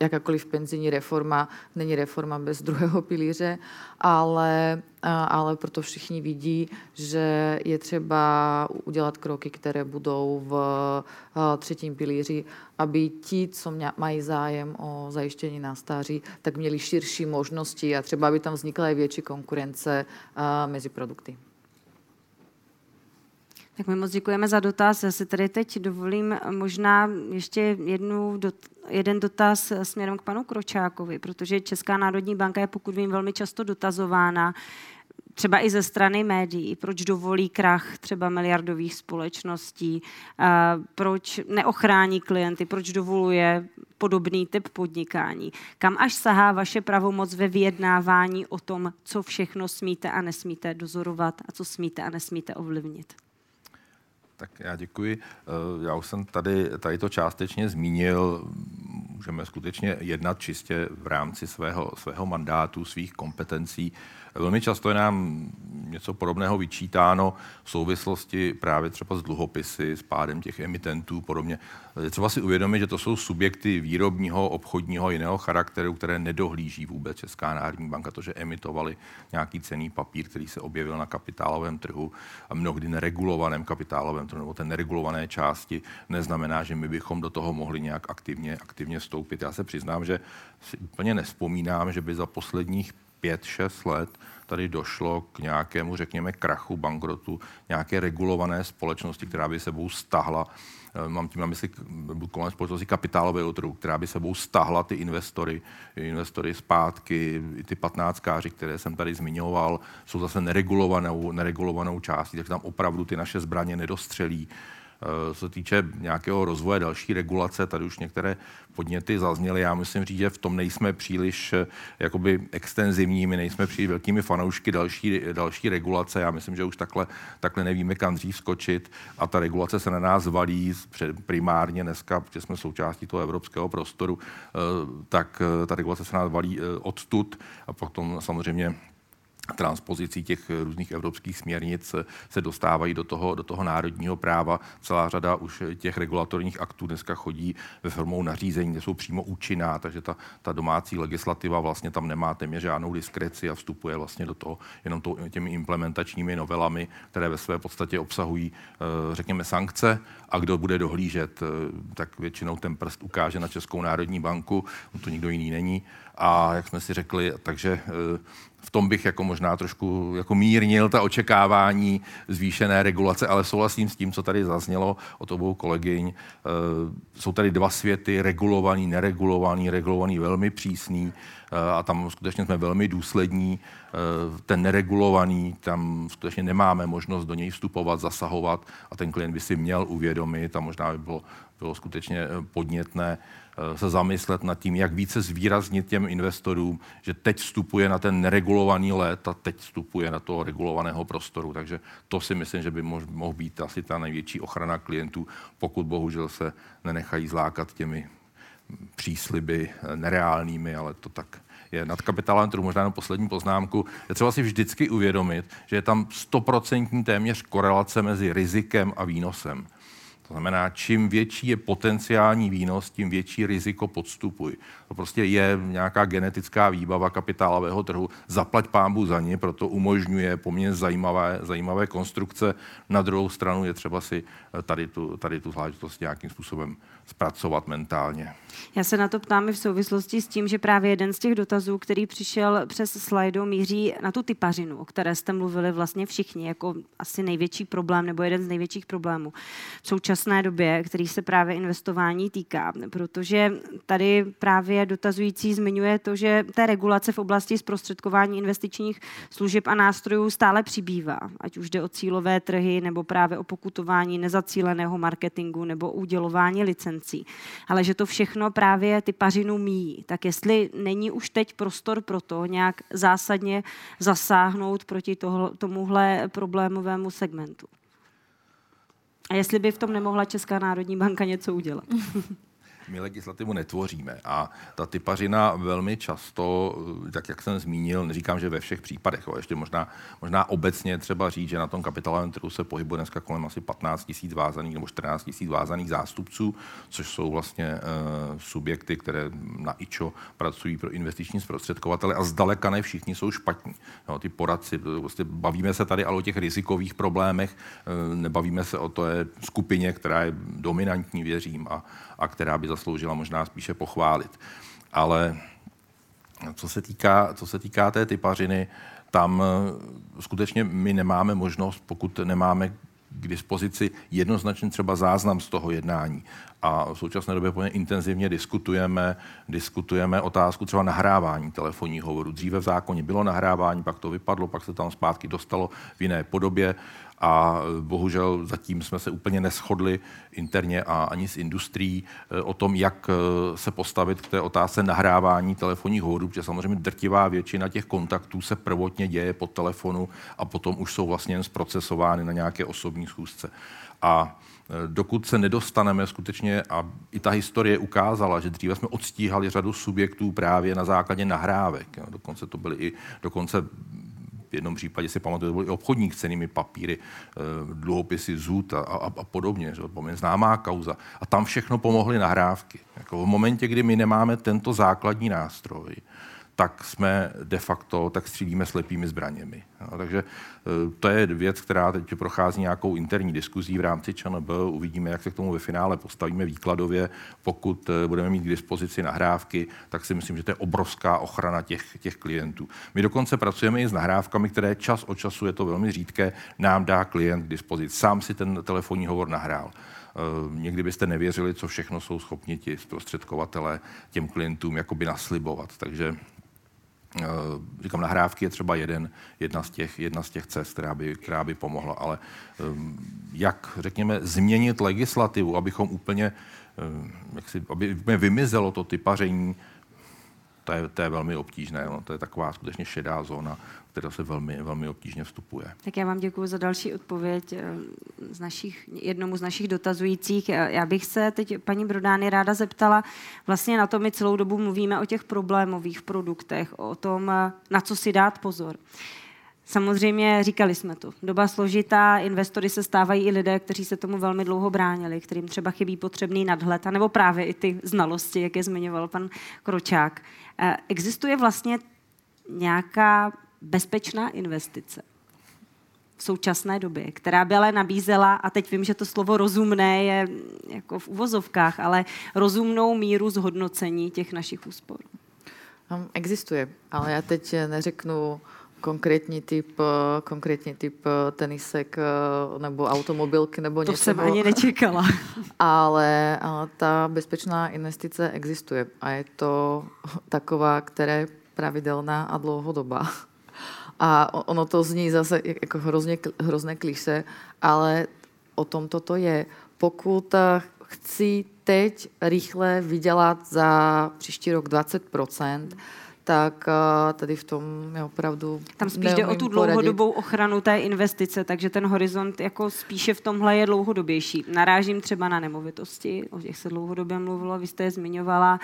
jakákoliv penzijní reforma není reforma bez druhého pilíře, ale, ale proto všichni vidí, že je třeba udělat kroky, které budou v třetím pilíři, aby ti, co mají zájem o zajištění na stáří, tak měli širší možnosti a třeba aby tam vznikla i větší konkurence mezi produkty. Tak my moc děkujeme za dotaz. Já si tady teď dovolím možná ještě jednu dot, jeden dotaz směrem k panu Kročákovi, protože Česká národní banka je, pokud vím, velmi často dotazována, třeba i ze strany médií, proč dovolí krach třeba miliardových společností, proč neochrání klienty, proč dovoluje podobný typ podnikání. Kam až sahá vaše pravomoc ve vyjednávání o tom, co všechno smíte a nesmíte dozorovat a co smíte a nesmíte ovlivnit? Tak já děkuji. Eh, já už jsem tady, tady to částečně zmínil. Můžeme skutečně jednat čistě v rámci svého, svého mandátu, svých kompetencí. Velmi často je nám něco podobného vyčítáno v souvislosti právě třeba s dluhopisy, s pádem těch emitentů podobně. Je třeba si uvědomit, že to jsou subjekty výrobního, obchodního jiného charakteru, které nedohlíží vůbec Česká národní banka, to, že emitovali nějaký cený papír, který se objevil na kapitálovém trhu a mnohdy neregulovaném kapitálovém trhu, nebo té neregulované části, neznamená, že my bychom do toho mohli nějak aktivně, aktivně vstoupit. Já se přiznám, že si úplně nespomínám, že by za posledních pět, šest let tady došlo k nějakému, řekněme, krachu, bankrotu nějaké regulované společnosti, která by sebou stahla eh, mám tím na mysli kolem společnosti kapitálového trhu, která by sebou stahla ty investory, investory zpátky, ty patnáctkáři, které jsem tady zmiňoval, jsou zase neregulovanou, neregulovanou částí, tak tam opravdu ty naše zbraně nedostřelí. Eh, co se týče nějakého rozvoje další regulace, tady už některé podněty zazněly. Já musím říct, že v tom nejsme příliš eh, jakoby extenzivní, my nejsme příliš velkými fanoušky další, další regulace. Já myslím, že už takhle, takhle nevíme, kam dřív skočit a ta regulace se na nás valí primárně dneska, protože jsme součástí toho evropského prostoru, eh, tak ta regulace se na nás valí odtud a potom samozřejmě transpozicí těch různých evropských směrnic se dostávají do toho, do toho národního práva. Celá řada už těch regulatorních aktů dneska chodí ve formou nařízení, kde jsou přímo účinná, takže ta, ta domácí legislativa vlastně tam nemá téměř žádnou diskreci a vstupuje vlastně do toho jenom to, těmi implementačními novelami, které ve své podstatě obsahují, eh, řekněme, sankce a kdo bude dohlížet, eh, tak většinou ten prst ukáže na Českou národní banku, to nikdo jiný není. A jak jsme si řekli, takže eh, v tom bych jako možná trošku jako mírnil ta očekávání zvýšené regulace, ale souhlasím s tím, co tady zaznělo od obou kolegyň. E, jsou tady dva světy, regulovaný, neregulovaný, regulovaný velmi přísný e, a tam skutečně jsme velmi důslední. E, ten neregulovaný, tam skutečně nemáme možnost do něj vstupovat, zasahovat a ten klient by si měl uvědomit a možná by bylo, bylo skutečně podnětné Eh, se zamyslet nad tím, jak více zvýraznit těm investorům, že teď vstupuje na ten neregulovaný let a teď vstupuje na toho regulovaného prostoru. Takže to si myslím, že by mohl být asi ta největší ochrana klientů, pokud bohužel se nenechají zlákat těmi přísliby eh, nereálnými, ale to tak je nad kapitálovém trhu. Možná jenom poslední poznámku. Je třeba si vždycky uvědomit, že je tam stoprocentní téměř korelace mezi rizikem a výnosem. To znamená, čím větší je potenciální výnos, tím větší riziko podstupuj. To prostě je nějaká genetická výbava kapitálového trhu. Zaplať pámbu za ně, proto umožňuje poměrně zajímavé, zajímavé konstrukce. Na druhou stranu je třeba si tady tu, tady tu záležitost nějakým způsobem zpracovat mentálně. Já se na to ptám i v souvislosti s tím, že právě jeden z těch dotazů, který přišel přes slajdu, míří na tu typařinu, o které jste mluvili vlastně všichni, jako asi největší problém nebo jeden z největších problémů v současné době, který se právě investování týká, protože tady právě dotazující zmiňuje to, že té regulace v oblasti zprostředkování investičních služeb a nástrojů stále přibývá, ať už jde o cílové trhy nebo právě o pokutování nezacíleného marketingu nebo udělování licencí. Ale že to všechno právě ty pařinu míjí. Tak jestli není už teď prostor pro to nějak zásadně zasáhnout proti toho, tomuhle problémovému segmentu. A jestli by v tom nemohla Česká národní banka něco udělat. my legislativu netvoříme a ta typařina velmi často, tak jak jsem zmínil, neříkám, že ve všech případech, ale ještě možná, možná obecně třeba říct, že na tom kapitálovém trhu se pohybuje dneska kolem asi 15 tisíc vázaných nebo 14 tisíc vázaných zástupců, což jsou vlastně uh, subjekty, které na IČO pracují pro investiční zprostředkovatele a zdaleka ne všichni jsou špatní. Jo, ty poradci, vlastně bavíme se tady ale o těch rizikových problémech, uh, nebavíme se o té skupině, která je dominantní, věřím, a, a která by zasloužila možná spíše pochválit. Ale co se týká, co se týká té typařiny, tam eh, skutečně my nemáme možnost, pokud nemáme k dispozici jednoznačně třeba záznam z toho jednání. A v současné době poměrně intenzivně diskutujeme, diskutujeme otázku třeba nahrávání telefonních hovorů. Dříve v zákoně bylo nahrávání, pak to vypadlo, pak se tam zpátky dostalo v jiné podobě a bohužel zatím jsme se úplně neschodli interně a ani s industrií eh, o tom, jak eh, se postavit k té otázce nahrávání telefonních hovorů, protože samozřejmě drtivá většina těch kontaktů se prvotně děje po telefonu a potom už jsou vlastně jen zprocesovány na nějaké osobní schůzce. A eh, dokud se nedostaneme skutečně, a i ta historie ukázala, že dříve jsme odstíhali řadu subjektů právě na základě nahrávek. Dokonce to byly i dokonce v jednom případě si pamatuju, to byl i obchodník cenými papíry, dluhopisy ZUT a, a, a podobně, že? poměrně známá kauza. A tam všechno pomohly nahrávky. Jako v momentě, kdy my nemáme tento základní nástroj, tak jsme de facto, tak střílíme slepými zbraněmi. No, takže e, to je věc, která teď prochází nějakou interní diskuzí v rámci ČNB. Uvidíme, jak se k tomu ve finále postavíme výkladově. Pokud e, budeme mít k dispozici nahrávky, tak si myslím, že to je obrovská ochrana těch, těch klientů. My dokonce pracujeme i s nahrávkami, které čas od času, je to velmi řídké, nám dá klient k dispozici. Sám si ten telefonní hovor nahrál. E, někdy byste nevěřili, co všechno jsou schopni ti zprostředkovatele těm klientům jakoby naslibovat. Takže říkám, nahrávky je třeba jeden, jedna, z těch, jedna z těch cest, která by, která by pomohla, ale ehm, jak, řekněme, změnit legislativu, abychom úplně, ehm, jak si, aby úplně vymizelo to typaření, to je, to je velmi obtížné. No, to je taková skutečně šedá zóna, která se velmi, velmi obtížně vstupuje. Tak já vám děkuji za další odpověď eh, z našich, jednomu z našich dotazujících. Eh, já bych se teď paní Brodány ráda zeptala, vlastně na to my celou dobu mluvíme o těch problémových produktech, o tom, eh, na co si dát pozor. Samozřejmě říkali jsme to. Doba složitá, investory se stávají i lidé, kteří se tomu velmi dlouho bránili, kterým třeba chybí potřebný nadhled, nebo právě i ty znalosti, jak je zmiňoval pan Kročák. Existuje vlastně nějaká bezpečná investice v současné době, která by ale nabízela, a teď vím, že to slovo rozumné je jako v uvozovkách, ale rozumnou míru zhodnocení těch našich úspor. Existuje, ale já teď neřeknu konkrétní typ, konkrétní typ tenisek nebo automobilky nebo to něčeho. jsem ani nečekala. ale, ale ta bezpečná investice existuje a je to taková, která je pravidelná a dlouhodobá. A ono to zní zase jako hrozně, hrozné kliše, ale o tom toto je. Pokud eh, chci teď rychle vydělat za příští rok 20%, tak eh, tady v tom je opravdu Tam spíš jde o tu dlouhodobou poradit. ochranu té investice, takže ten horizont jako spíše v tomhle je dlouhodobější. Narážím třeba na nemovitosti, o těch se dlouhodobě mluvilo, vy jste je zmiňovala.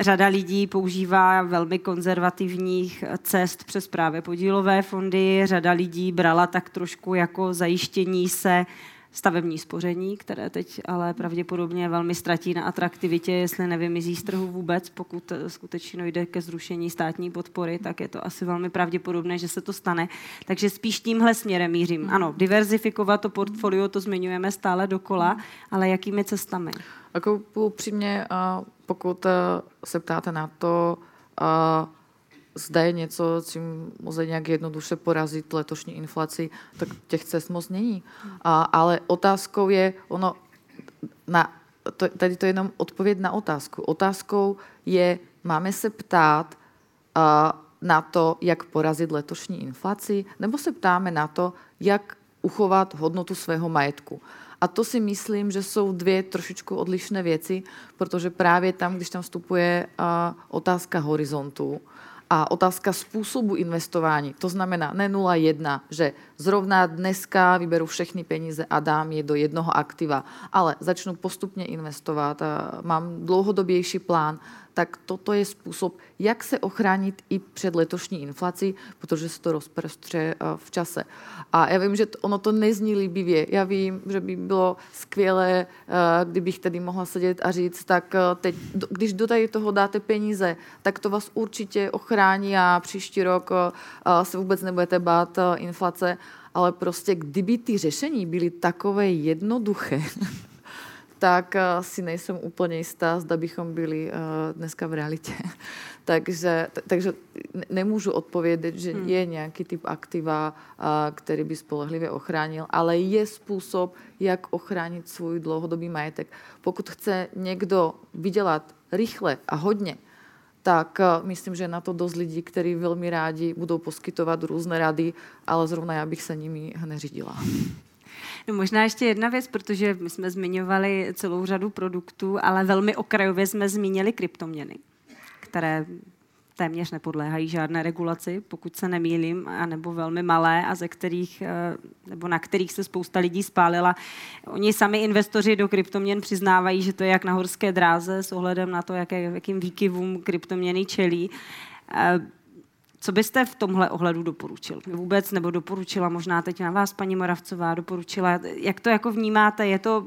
Řada lidí používá velmi konzervativních cest přes právě podílové fondy. Řada lidí brala tak trošku jako zajištění se stavební spoření, které teď ale pravděpodobně velmi ztratí na atraktivitě, jestli nevymizí z trhu vůbec, pokud skutečně jde ke zrušení státní podpory, tak je to asi velmi pravděpodobné, že se to stane. Takže spíš tímhle směrem mířím. Ano, diverzifikovat to portfolio, to zmiňujeme stále dokola, ale jakými cestami? Jako upřímně, pokud e, se ptáte na to, zda je něco, čím lze nějak jednoduše porazit letošní inflaci, tak těch cest moc není. A, ale otázkou je, ono, na, to, tady to je jenom odpověď na otázku. Otázkou je, máme se ptát a, na to, jak porazit letošní inflaci, nebo se ptáme na to, jak uchovat hodnotu svého majetku. A to si myslím, že jsou dvě trošičku odlišné věci, protože právě tam, když tam vstupuje uh, otázka horizontu, a otázka způsobu investování, to znamená ne 0,1, že zrovna dneska vyberu všechny peníze a dám je do jednoho aktiva, ale začnu postupně investovat, mám dlouhodobější plán, tak toto je způsob, jak se ochránit i před letošní inflací, protože se to rozprostře eh, v čase. A já vím, že ono to nezní líbivě. Já vím, že by bylo skvělé, eh, kdybych tady mohla sedět a říct, tak eh, teď, když do tady toho dáte peníze, tak to vás určitě ochrání a příští rok se vůbec nebudete bát inflace. Ale prostě kdyby ty řešení byly takové jednoduché, tak uh, si nejsem úplně jistá, zda bychom byli uh, dneska v realitě. takže, takže nemůžu odpovědět, že hmm. je nějaký typ aktiva, uh, který by spolehlivě ochránil, ale je způsob, jak ochránit svůj dlouhodobý majetek. Pokud chce někdo vydělat rychle a hodně, tak myslím, že na to dost lidí, kteří velmi rádi budou poskytovat různé rady, ale zrovna já bych se nimi neřídila. No možná ještě jedna věc, protože my jsme zmiňovali celou řadu produktů, ale velmi okrajově jsme zmínili kryptoměny, které téměř nepodléhají žádné regulaci, pokud se nemýlím, anebo velmi malé a ze kterých, eh, nebo na kterých se spousta lidí spálila. Oni sami investoři do kryptoměn přiznávají, že to je jak na horské dráze s ohledem na to, jaké, jakým výkyvům kryptoměny čelí. Co byste v tomhle ohledu doporučil? Vůbec nebo doporučila možná teď na vás, paní Moravcová, doporučila, jak to jako vnímáte? Je to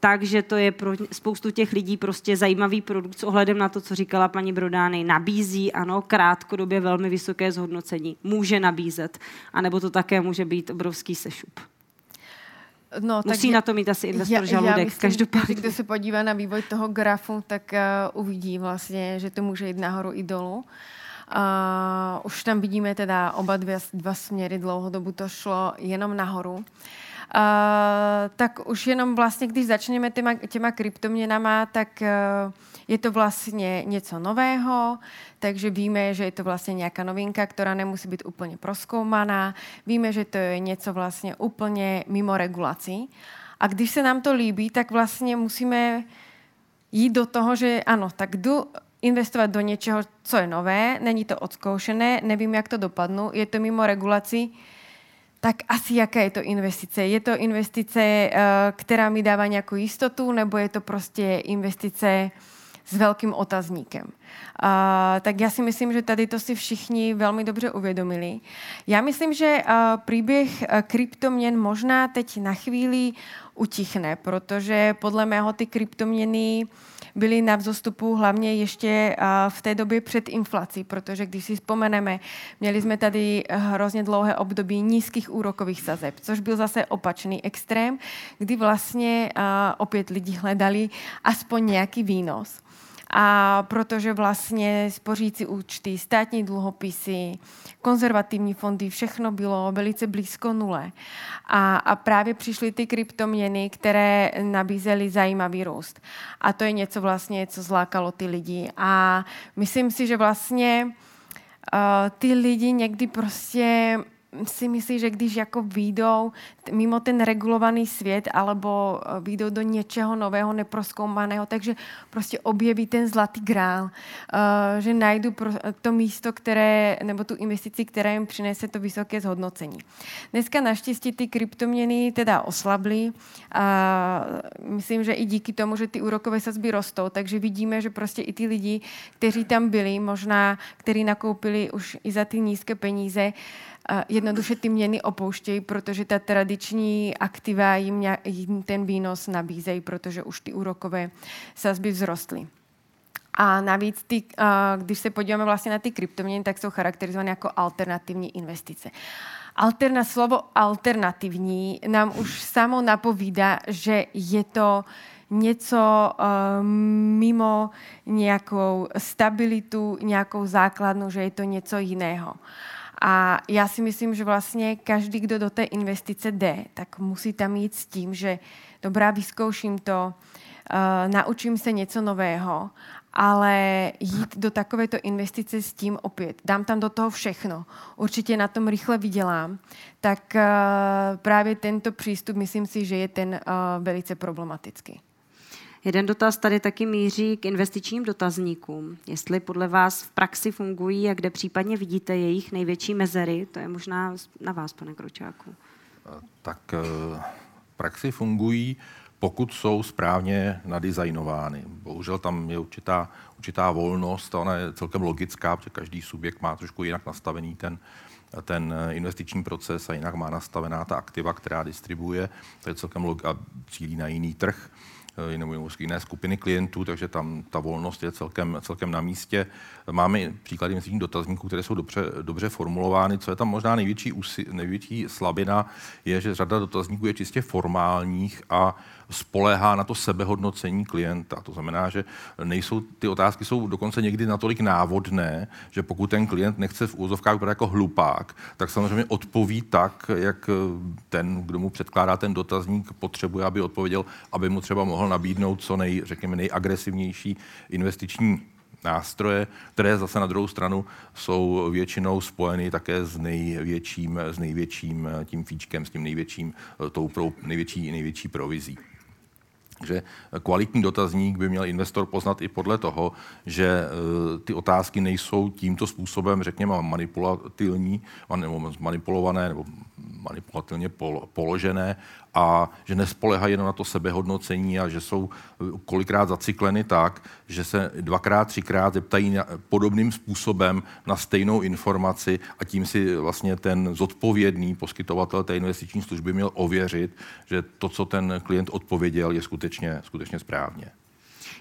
tak, že to je pro spoustu těch lidí prostě zajímavý produkt s ohledem na to, co říkala paní Brodány. Nabízí, ano, krátkodobě velmi vysoké zhodnocení. Může nabízet. A nebo to také může být obrovský sešup. No, Musí tak na to mít asi investor já, žaludek, já myslím, každopádně. Kdo se podívá na vývoj toho grafu, tak uh, uvidí vlastně, že to může jít nahoru i dolů. Uh, už tam vidíme teda oba dva, dva směry, dlouhodobu to šlo jenom nahoru. Uh, tak už jenom vlastně, když začneme těma, těma kryptoměnama, tak uh, je to vlastně něco nového, takže víme, že je to vlastně nějaká novinka, která nemusí být úplně proskoumaná. Víme, že to je něco vlastně úplně mimo regulací. A když se nám to líbí, tak vlastně musíme jít do toho, že ano, tak jdu investovat do něčeho, co je nové, není to odzkoušené, nevím, jak to dopadnu, je to mimo regulaci, tak asi jaká je to investice? Je to investice, eh, která mi dává nějakou jistotu, nebo je to prostě investice s velkým otazníkem? Tak já si myslím, že tady to si všichni velmi dobře uvědomili. Já myslím, že uh, příběh uh, kryptoměn možná teď na chvíli utichne, protože podle mého ty kryptoměny byly na vzostupu hlavně ještě v té době před inflací, protože když si vzpomeneme, měli jsme tady hrozně dlouhé období nízkých úrokových sazeb, což byl zase opačný extrém, kdy vlastně opět lidi hledali aspoň nějaký výnos a protože vlastně spořící účty, státní dluhopisy, konzervativní fondy, všechno bylo velice blízko nule. A, a právě přišly ty kryptoměny, které nabízely zajímavý růst. A to je něco vlastně, co zlákalo ty lidi. A myslím si, že vlastně uh, ty lidi někdy prostě si myslí, že když jako výjdou mimo ten regulovaný svět alebo eh, výjdou do něčeho nového, neproskoumaného, takže prostě objeví ten zlatý grál, uh, že najdu pro, to místo, které, nebo tu investici, která jim přinese to vysoké zhodnocení. Dneska naštěstí ty kryptoměny teda oslably a myslím, že i díky tomu, že ty úrokové sazby rostou, takže vidíme, že prostě i ty lidi, kteří tam byli, možná, kteří nakoupili už i za ty nízké peníze, jednoduše ty měny opouštějí, protože ta tradiční aktiva jim, jim ten výnos nabízejí, protože už ty úrokové sazby vzrostly. A navíc, ty, když se podíváme vlastně na ty kryptoměny, tak jsou charakterizované jako alternativní investice. Alterna, slovo alternativní nám už samo napovídá, že je to něco mimo nějakou stabilitu, nějakou základnu, že je to něco jiného. A já si myslím, že vlastně každý, kdo do té investice jde, tak musí tam jít s tím, že dobrá, vyzkouším to, uh, naučím se něco nového, ale jít do takovéto investice s tím opět, dám tam do toho všechno, určitě na tom rychle vydělám, tak uh, právě tento přístup, myslím si, že je ten uh, velice problematický. Jeden dotaz tady taky míří k investičním dotazníkům. Jestli podle vás v praxi fungují a kde případně vidíte jejich největší mezery, to je možná na vás, pane Kročáku. Tak eh, v praxi fungují, pokud jsou správně nadizajnovány. Bohužel tam je určitá, určitá volnost, ona je celkem logická, protože každý subjekt má trošku jinak nastavený ten, ten investiční proces a jinak má nastavená ta aktiva, která distribuje. To je celkem log- a cílí na jiný trh. Nebo jiné skupiny klientů, takže tam ta volnost je celkem, celkem na místě. Máme příklady investičních dotazníků, které jsou dobře, dobře formulovány. Co je tam možná největší, největší slabina, je, že řada dotazníků je čistě formálních a spoléhá na to sebehodnocení klienta. To znamená, že nejsou, ty otázky jsou dokonce někdy natolik návodné, že pokud ten klient nechce v úzovkách vypadat jako hlupák, tak samozřejmě odpoví tak, jak ten, kdo mu předkládá ten dotazník, potřebuje, aby odpověděl, aby mu třeba mohl nabídnout co nej, řekněme, nejagresivnější investiční nástroje, které zase na druhou stranu jsou většinou spojeny také s největším, s největším tím fíčkem, s tím největším, tou pro, největší, největší provizí. Že kvalitní dotazník by měl investor poznat i podle toho, že eh, ty otázky nejsou tímto způsobem, řekněme, manipulativní, nebo manipulované, nebo manipulativně položené a že nespolehají jenom na to sebehodnocení a že jsou eh, kolikrát zacykleny tak, že se dvakrát, třikrát zeptají podobným způsobem na stejnou informaci a tím si vlastně ten zodpovědný poskytovatel té investiční služby měl ověřit, že to, co ten klient odpověděl, je skutečně, skutečně správně.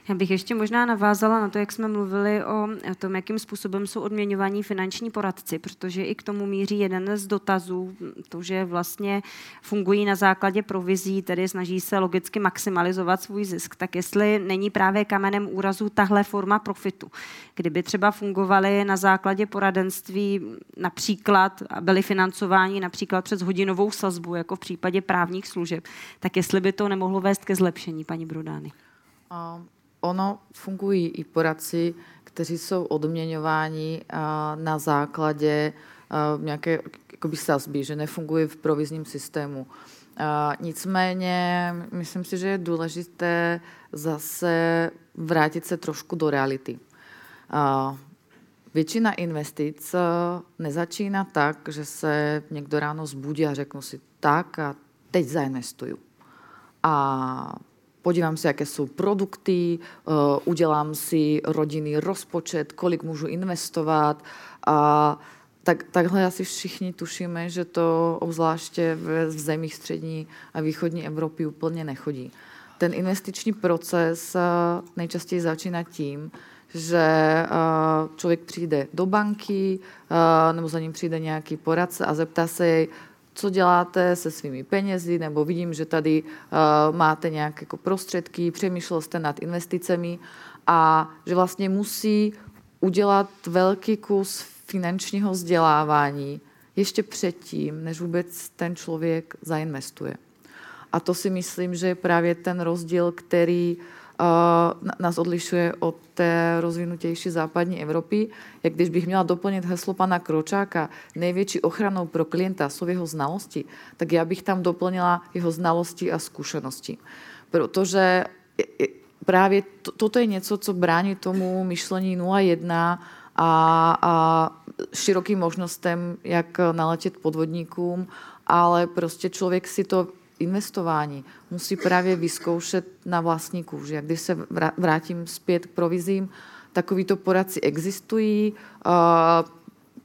Já bych ještě možná navázala na to, jak jsme mluvili o tom, jakým způsobem jsou odměňovaní finanční poradci, protože i k tomu míří jeden z dotazů, to, že vlastně fungují na základě provizí, tedy snaží se logicky maximalizovat svůj zisk. Tak jestli není právě kamenem úrazu tahle forma profitu, kdyby třeba fungovaly na základě poradenství například a byly financováni například přes hodinovou sazbu, jako v případě právních služeb, tak jestli by to nemohlo vést ke zlepšení, paní Brudány? Ono fungují i poradci, kteří jsou odměňováni na základě nějaké jakoby sazby, že nefungují v provizním systému. Nicméně myslím si, že je důležité zase vrátit se trošku do reality. Většina investic nezačíná tak, že se někdo ráno zbudí a řeknu si tak a teď zainvestuju. A podívám si, jaké jsou produkty, eh, udělám si rodinný rozpočet, kolik můžu investovat. A tak, takhle asi všichni tušíme, že to obzvláště v, v zemích střední a východní Evropy úplně nechodí. Ten investiční proces eh, nejčastěji začíná tím, že eh, člověk přijde do banky nebo za ním přijde nějaký poradce a zeptá se jej, co děláte se svými penězi, nebo vidím, že tady uh, máte nějaké jako prostředky, přemýšlel jste nad investicemi a že vlastně musí udělat velký kus finančního vzdělávání ještě předtím, než vůbec ten člověk zainvestuje. A to si myslím, že je právě ten rozdíl, který uh, nás odlišuje od té rozvinutější západní Evropy. Jak když bych měla doplnit heslo pana Kročáka, největší ochranou pro klienta jsou jeho znalosti, tak já bych tam doplnila jeho znalosti a zkušenosti. Protože právě to, toto je něco, co brání tomu myšlení 0,1 a, a širokým možnostem, jak naletět podvodníkům, ale prostě člověk si to investování musí právě vyzkoušet na vlastní kůži. A když se vrátím zpět k provizím, takovýto poradci existují,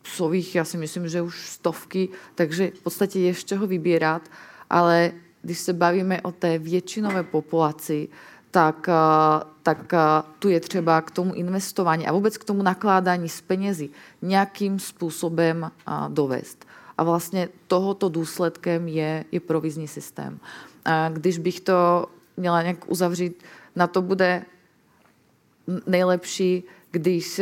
jsou jich, já si myslím, že už stovky, takže v podstatě je z čeho vybírat, ale když se bavíme o té většinové populaci, tak, tak tu je třeba k tomu investování a vůbec k tomu nakládání s penězi nějakým způsobem dovést. A vlastně tohoto důsledkem je, je provizní systém. A když bych to měla nějak uzavřít, na to bude nejlepší, když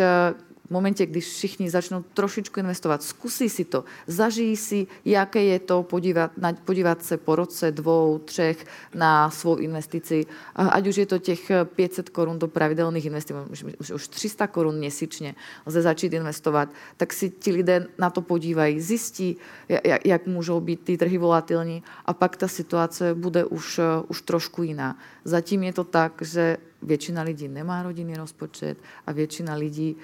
v momentě, když všichni začnou trošičku investovat, zkusí si to, zažijí si, jaké je to podívat, na, podívat se po roce, dvou, třech na svou investici, ať už je to těch 500 korun do pravidelných investic, už, už 300 korun měsíčně lze začít investovat, tak si ti lidé na to podívají, zjistí, jak, jak můžou být ty trhy volatilní a pak ta situace bude už, už trošku jiná. Zatím je to tak, že většina lidí nemá rodinný rozpočet a většina lidí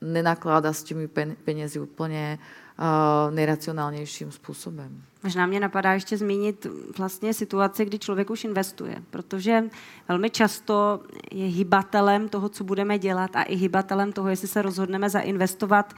nenakládá s těmi penězi úplně uh, nejracionálnějším způsobem. Možná mě napadá ještě zmínit vlastně situaci, kdy člověk už investuje, protože velmi často je hybatelem toho, co budeme dělat a i hybatelem toho, jestli se rozhodneme zainvestovat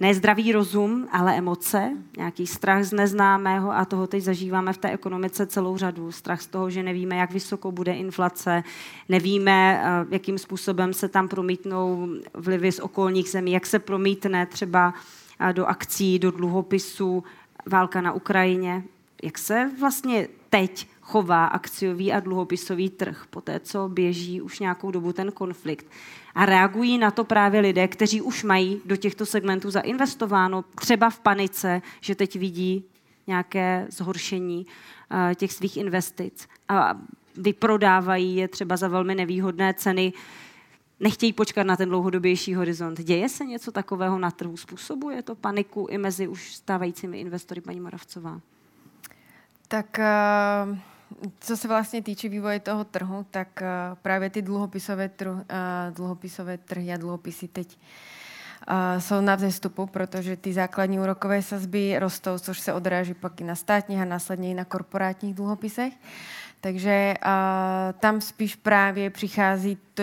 ne zdravý rozum, ale emoce, nějaký strach z neznámého a toho teď zažíváme v té ekonomice celou řadu. Strach z toho, že nevíme, jak vysoko bude inflace, nevíme, eh, jakým způsobem se tam promítnou vlivy z okolních zemí, jak se promítne třeba eh, do akcí, do dluhopisů, válka na Ukrajině. Jak se vlastně teď chová akciový a dluhopisový trh, po té, co běží už nějakou dobu ten konflikt. A reagují na to právě lidé, kteří už mají do těchto segmentů zainvestováno, třeba v panice, že teď vidí nějaké zhoršení uh, těch svých investic a vyprodávají je třeba za velmi nevýhodné ceny, nechtějí počkat na ten dlouhodobější horizont. Děje se něco takového na trhu? Způsobuje to paniku i mezi už stávajícími investory, paní Moravcová? Tak uh co se vlastně týče vývoje toho trhu, tak uh, právě ty dluhopisové, trh, uh, dluhopisové trhy a dluhopisy teď uh, jsou na vzestupu, protože ty základní úrokové sazby rostou, což se odráží pak i na státních a následně i na korporátních dluhopisech. Takže uh, tam spíš právě přichází, to,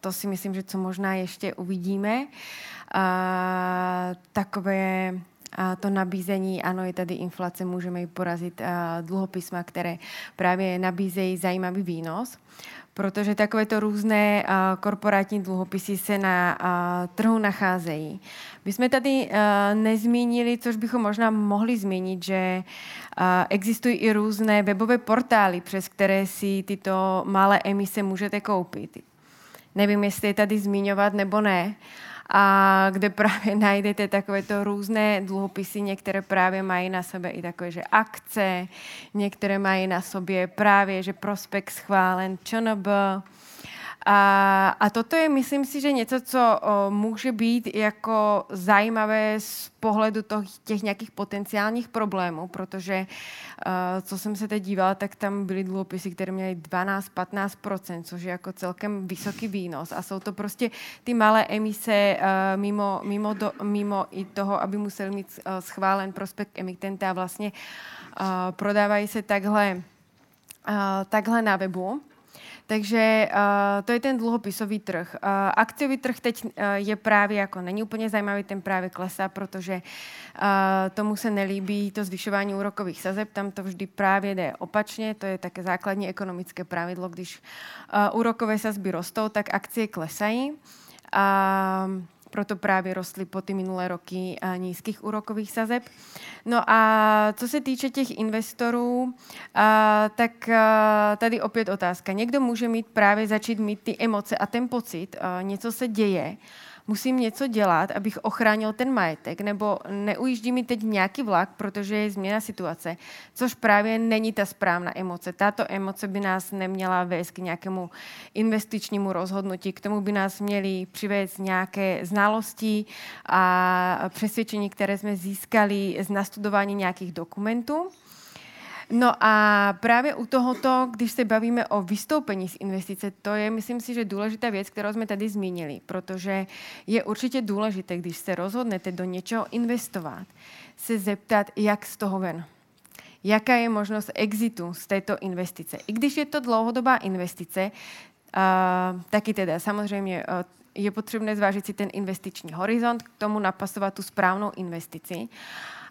to si myslím, že co možná ještě uvidíme, uh, takové to nabízení, ano, je tady inflace, můžeme ji porazit a dluhopisma, které právě nabízejí zajímavý výnos, protože takovéto různé a, korporátní dluhopisy se na a, trhu nacházejí. My jsme tady nezmínili, což bychom možná mohli zmínit, že existují i různé webové portály, přes které si tyto malé emise můžete koupit. Nevím, jestli je tady zmiňovat nebo ne, a kde právě najdete takovéto různé dluhopisy, některé právě mají na sebe i takové, že akce, některé mají na sobě právě, že prospekt schválen ČNB, a, a toto je, myslím si, že něco, co o, může být jako zajímavé z pohledu toho, těch nějakých potenciálních problémů, protože uh, co jsem se teď dívala, tak tam byly dluhopisy, které měly 12-15%, což je jako celkem vysoký výnos. A jsou to prostě ty malé emise uh, mimo, mimo, do, mimo i toho, aby museli mít uh, schválen prospekt emitenta a vlastně uh, prodávají se takhle, uh, takhle na webu. Takže uh, to je ten dluhopisový trh. Uh, akciový trh teď uh, je právě jako není úplně zajímavý, ten právě klesá, protože uh, tomu se nelíbí to zvyšování úrokových sazeb, tam to vždy právě jde opačně, to je také základní ekonomické pravidlo, když uh, úrokové sazby rostou, tak akcie klesají. Uh, proto právě rostly po ty minulé roky nízkých úrokových sazeb. No a co se týče těch investorů, tak tady opět otázka. Někdo může mít právě začít mít ty emoce a ten pocit, něco se děje, musím něco dělat, abych ochránil ten majetek, nebo neujíždí mi teď nějaký vlak, protože je změna situace, což právě není ta správná emoce. Tato emoce by nás neměla vést k nějakému investičnímu rozhodnutí, k tomu by nás měli přivést nějaké znalosti a přesvědčení, které jsme získali z nastudování nějakých dokumentů. No a právě u tohoto, když se bavíme o vystoupení z investice, to je, myslím si, že důležitá věc, kterou jsme tady zmínili, protože je určitě důležité, když se rozhodnete do něčeho investovat, se zeptat, jak z toho ven. Jaká je možnost exitu z této investice. I když je to dlouhodobá investice, uh, taky teda samozřejmě uh, je potřebné zvážit si ten investiční horizont, k tomu napasovat tu správnou investici. Uh,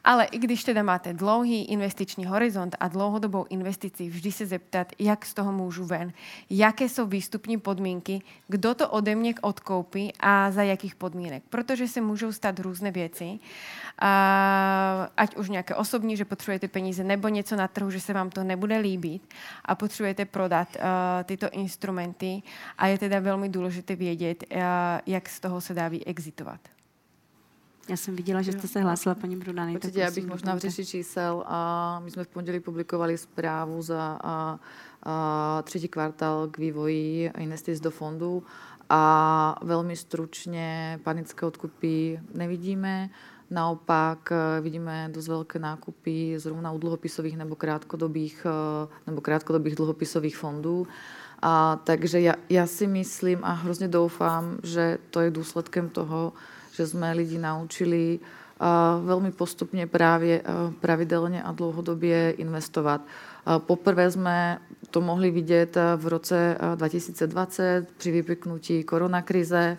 ale i když teda máte dlouhý investiční horizont a dlouhodobou investici, vždy se zeptat, jak z toho můžu ven, jaké jsou výstupní podmínky, kdo to ode mě odkoupí a za jakých podmínek. Protože se můžou stát různé věci, ať už nějaké osobní, že potřebujete peníze, nebo něco na trhu, že se vám to nebude líbit a potřebujete prodat tyto instrumenty a je teda velmi důležité vědět, jak z toho se dá vyexitovat. Já jsem viděla, že jste se hlásila, paní Brudany. Určitě, já bych možná v řeši čísel. A my jsme v pondělí publikovali zprávu za a, a třetí kvartál k vývoji investic do fondu a velmi stručně panické odkupy nevidíme. Naopak e, vidíme dost velké nákupy zrovna u dluhopisových nebo krátkodobých, e, nebo krátkodobých dluhopisových fondů. A, takže já, já si myslím a hrozně doufám, že to je důsledkem toho, že jsme lidi naučili velmi postupně právě pravidelně a dlouhodobě investovat. Poprvé jsme to mohli vidět v roce 2020 při vypiknutí koronakrize,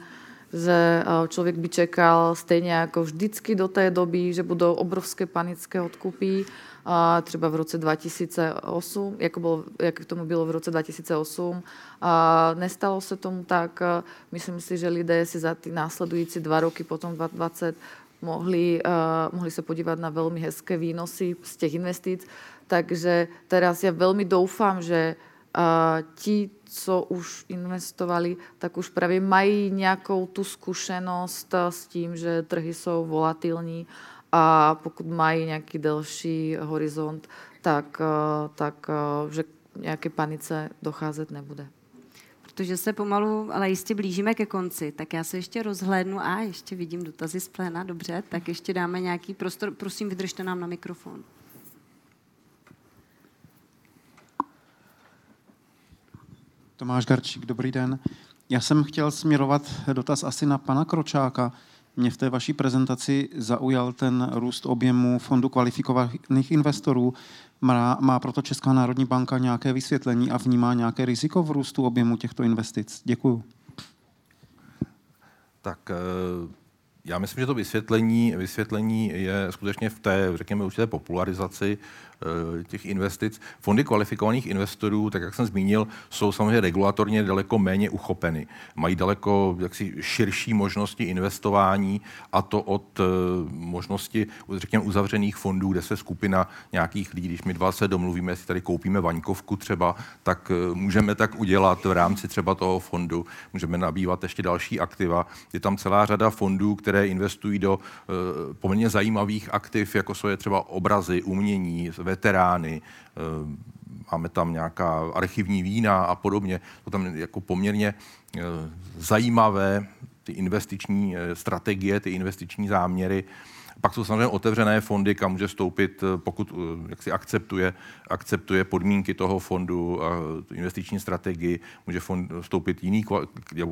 že člověk by čekal stejně jako vždycky do té doby, že budou obrovské panické odkupy, třeba v roce 2008, jako, bylo, jak tomu bylo v roce 2008. A nestalo se tomu tak. Myslím si, že lidé si za ty následující dva roky, potom 2020, mohli, uh, mohli se podívat na velmi hezké výnosy z těch investic. Takže teraz já velmi doufám, že uh, ti, co už investovali, tak už právě mají nějakou tu zkušenost s tím, že trhy jsou volatilní a pokud mají nějaký delší horizont, tak, eh, tak eh, že nějaké panice docházet nebude. Protože se pomalu, ale jistě blížíme ke konci, tak já se ještě rozhlédnu a ještě vidím dotazy z pléna, dobře, tak ještě dáme nějaký prostor. Prosím, vydržte nám na mikrofon. Tomáš Garčík, dobrý den. Já jsem chtěl směrovat dotaz asi na pana Kročáka. Mě v té vaší prezentaci zaujal ten růst objemu fondu kvalifikovaných investorů. Má, má proto Česká národní banka nějaké vysvětlení a vnímá nějaké riziko v růstu objemu těchto investic? Děkuju. Tak eh, já myslím, že to vysvětlení, vysvětlení je skutečně v té, řekněme, určité popularizaci těch investic. Fondy kvalifikovaných investorů, tak jak jsem zmínil, jsou samozřejmě regulatorně daleko méně uchopeny. Mají daleko jaksi širší možnosti investování a to od eh, možnosti, řekněme, uzavřených fondů, kde se skupina nějakých lidí, když my dva se domluvíme, jestli tady koupíme vaňkovku třeba, tak eh, můžeme tak udělat v rámci třeba toho fondu. Můžeme nabývat ještě další aktiva. Je tam celá řada fondů, které investují do poměrně zajímavých aktiv, jako jsou je třeba obrazy, umění, veterány, eh, máme tam nějaká archivní vína a podobně. To tam jako poměrně eh, zajímavé ty investiční eh, strategie, ty investiční záměry pak jsou samozřejmě otevřené fondy, kam může stoupit, eh, pokud eh, jak si akceptuje, akceptuje podmínky toho fondu a investiční strategii, může fond vstoupit jiný,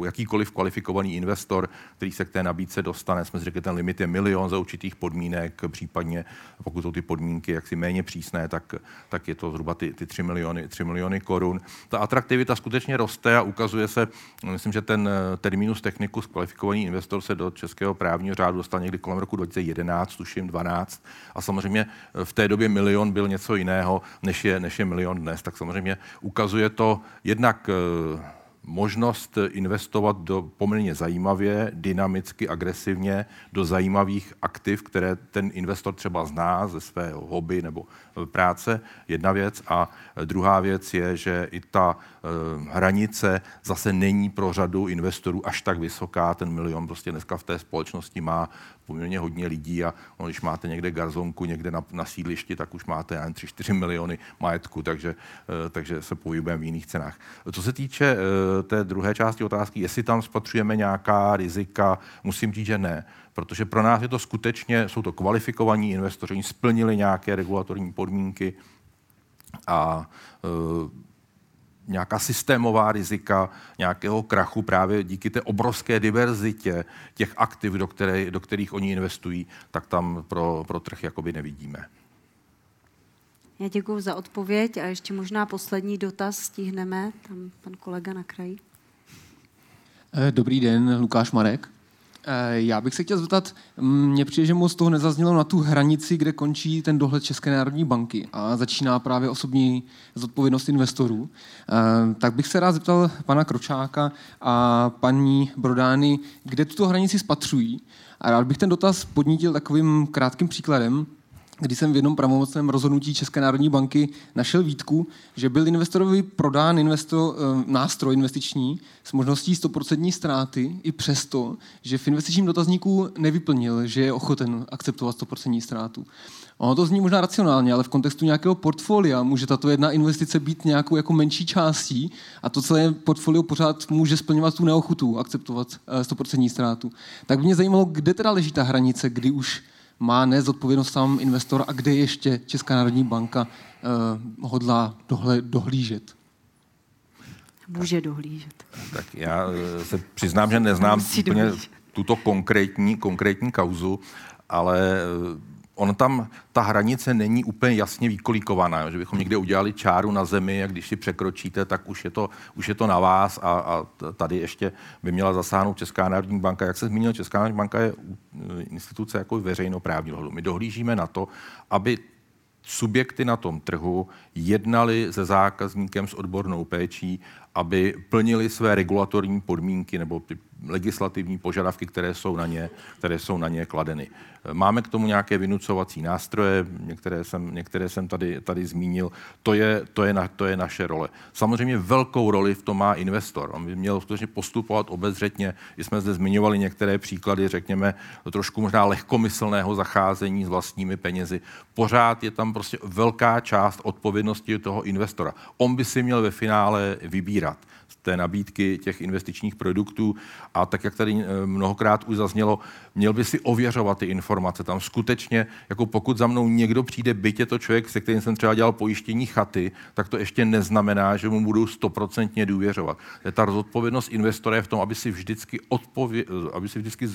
jakýkoliv kvalifikovaný investor, který se k té nabídce dostane. Jsme řekli, ten limit je milion za určitých podmínek, případně pokud jsou ty podmínky jaksi méně přísné, tak, tak je to zhruba ty, ty 3, miliony, 3 miliony korun. Ta atraktivita skutečně roste a ukazuje se, myslím, že ten eh, terminus technicus kvalifikovaný investor se do českého právního řádu dostal někdy kolem roku 2011 11, tuším 12. A samozřejmě eh, v té době milion byl něco jiného, než je, než je milion dnes. Tak samozřejmě ukazuje to jednak eh, možnost investovat do poměrně zajímavě, dynamicky, agresivně do zajímavých aktiv, které ten investor třeba zná ze svého hobby nebo práce, jedna věc. A druhá věc je, že i ta eh, hranice zase není pro řadu investorů až tak vysoká. Ten milion prostě dneska v té společnosti má poměrně hodně lidí a no, když máte někde garzonku, někde na, na sídlišti, tak už máte jen 3-4 miliony majetku, takže, eh, takže se pohybujeme v jiných cenách. Co se týče eh, té druhé části otázky, jestli tam spatřujeme nějaká rizika, musím říct, že ne protože pro nás je to skutečně, jsou to kvalifikovaní investoři, oni splnili nějaké regulatorní podmínky a e, nějaká systémová rizika nějakého krachu právě díky té obrovské diverzitě těch aktiv, do, které, do kterých oni investují, tak tam pro, pro trh jakoby nevidíme. Já děkuji za odpověď a ještě možná poslední dotaz stihneme. Tam pan kolega na kraji. Eh, dobrý den, Lukáš Marek. Eh, já bych se chtěl zeptat, mně přijde, že moc toho nezaznělo na tu hranici, kde končí ten dohled České národní banky a začíná právě osobní zodpovědnost investorů. Eh, tak bych se rád zeptal pana Kročáka a paní Brodány, kde tuto hranici spatřují. A rád bych ten dotaz podnítil takovým krátkým příkladem kdy jsem v jednom pravomocném rozhodnutí České národní banky našel výtku, že byl investorovi prodán investor, eh, nástroj investiční s možností 100% ztráty i přesto, že v investičním dotazníku nevyplnil, že je ochoten akceptovat 100% ztrátu. Ono to zní možná racionálně, ale v kontextu nějakého portfolia může tato jedna investice být nějakou jako menší částí a to celé portfolio pořád může splňovat tu neochotu akceptovat 100% eh, ztrátu. Tak by mě zajímalo, kde teda leží ta hranice, kdy už má nezodpovědnost sám investor a kde ještě Česká národní banka uh, hodlá dohle, dohlížet? Může dohlížet. Tak já eh, se přiznám, že neznám úplně tuto konkrétní, konkrétní kauzu, ale eh, on tam, ta hranice není úplně jasně vykolíkovaná, že bychom někde udělali čáru na zemi a když si překročíte, tak už je to, už je to na vás a, a tady ještě by měla zasáhnout Česká národní banka. Jak se zmínil, Česká národní banka je instituce jako veřejnoprávní dohledu. My dohlížíme na to, aby subjekty na tom trhu jednali se zákazníkem s odbornou péčí, aby plnili své regulatorní podmínky nebo ty legislativní požadavky, které jsou na ně, které jsou na ně kladeny. Máme k tomu nějaké vynucovací nástroje, některé jsem, některé jsem tady, tady zmínil. To je, to, je na, to je naše role. Samozřejmě velkou roli v tom má investor. On by měl skutečně postupovat obezřetně. My jsme zde zmiňovali některé příklady, řekněme, trošku možná lehkomyslného zacházení s vlastními penězi. Pořád je tam prostě velká část odpovědnosti toho investora. On by si měl ve finále vybírat té nabídky těch investičních produktů a tak, jak tady eh, mnohokrát už zaznělo, měl by si ověřovat ty informace. Tam skutečně, jako pokud za mnou někdo přijde, byť je to člověk, se kterým jsem třeba dělal pojištění chaty, tak to ještě neznamená, že mu budu stoprocentně důvěřovat. Je ta zodpovědnost investora je v tom, aby si vždycky odpově- aby si vždycky uh,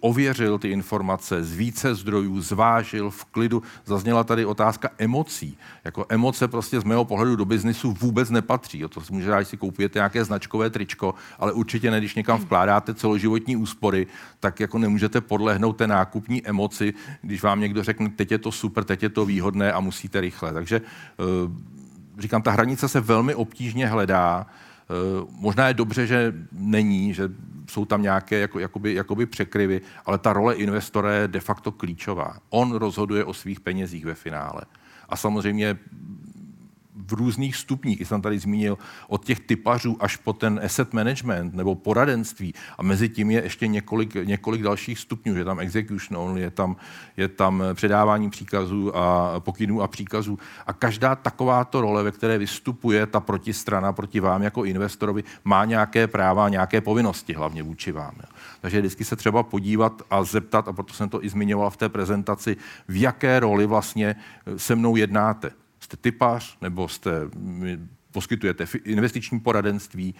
ověřil ty informace z více zdrojů, zvážil v klidu. Zazněla tady otázka emocí. Jako emoce prostě z mého pohledu do biznisu vůbec nepatří. O to si může si koupíte nějaké značkové tričko, ale určitě ne, když někam vkládáte celoživotní úspory, tak jako nemůžete podlehnout té nákupní emoci, když vám někdo řekne, teď je to super, teď je to výhodné a musíte rychle. Takže eh, říkám, ta hranice se velmi obtížně hledá. Eh, možná je dobře, že není, že jsou tam nějaké jako, jakoby, jakoby překryvy, ale ta role investora je de facto klíčová. On rozhoduje o svých penězích ve finále. A samozřejmě v různých stupních, jsem tady zmínil, od těch typařů až po ten asset management nebo poradenství. A mezi tím je ještě několik, několik dalších stupňů, je tam execution only, je tam, je tam předávání příkazů a pokynů a příkazů. A každá takováto role, ve které vystupuje ta protistrana proti vám jako investorovi, má nějaké práva nějaké povinnosti, hlavně vůči vám. Takže vždycky se třeba podívat a zeptat, a proto jsem to i zmiňoval v té prezentaci, v jaké roli vlastně se mnou jednáte jste typař nebo jste, poskytujete investiční poradenství,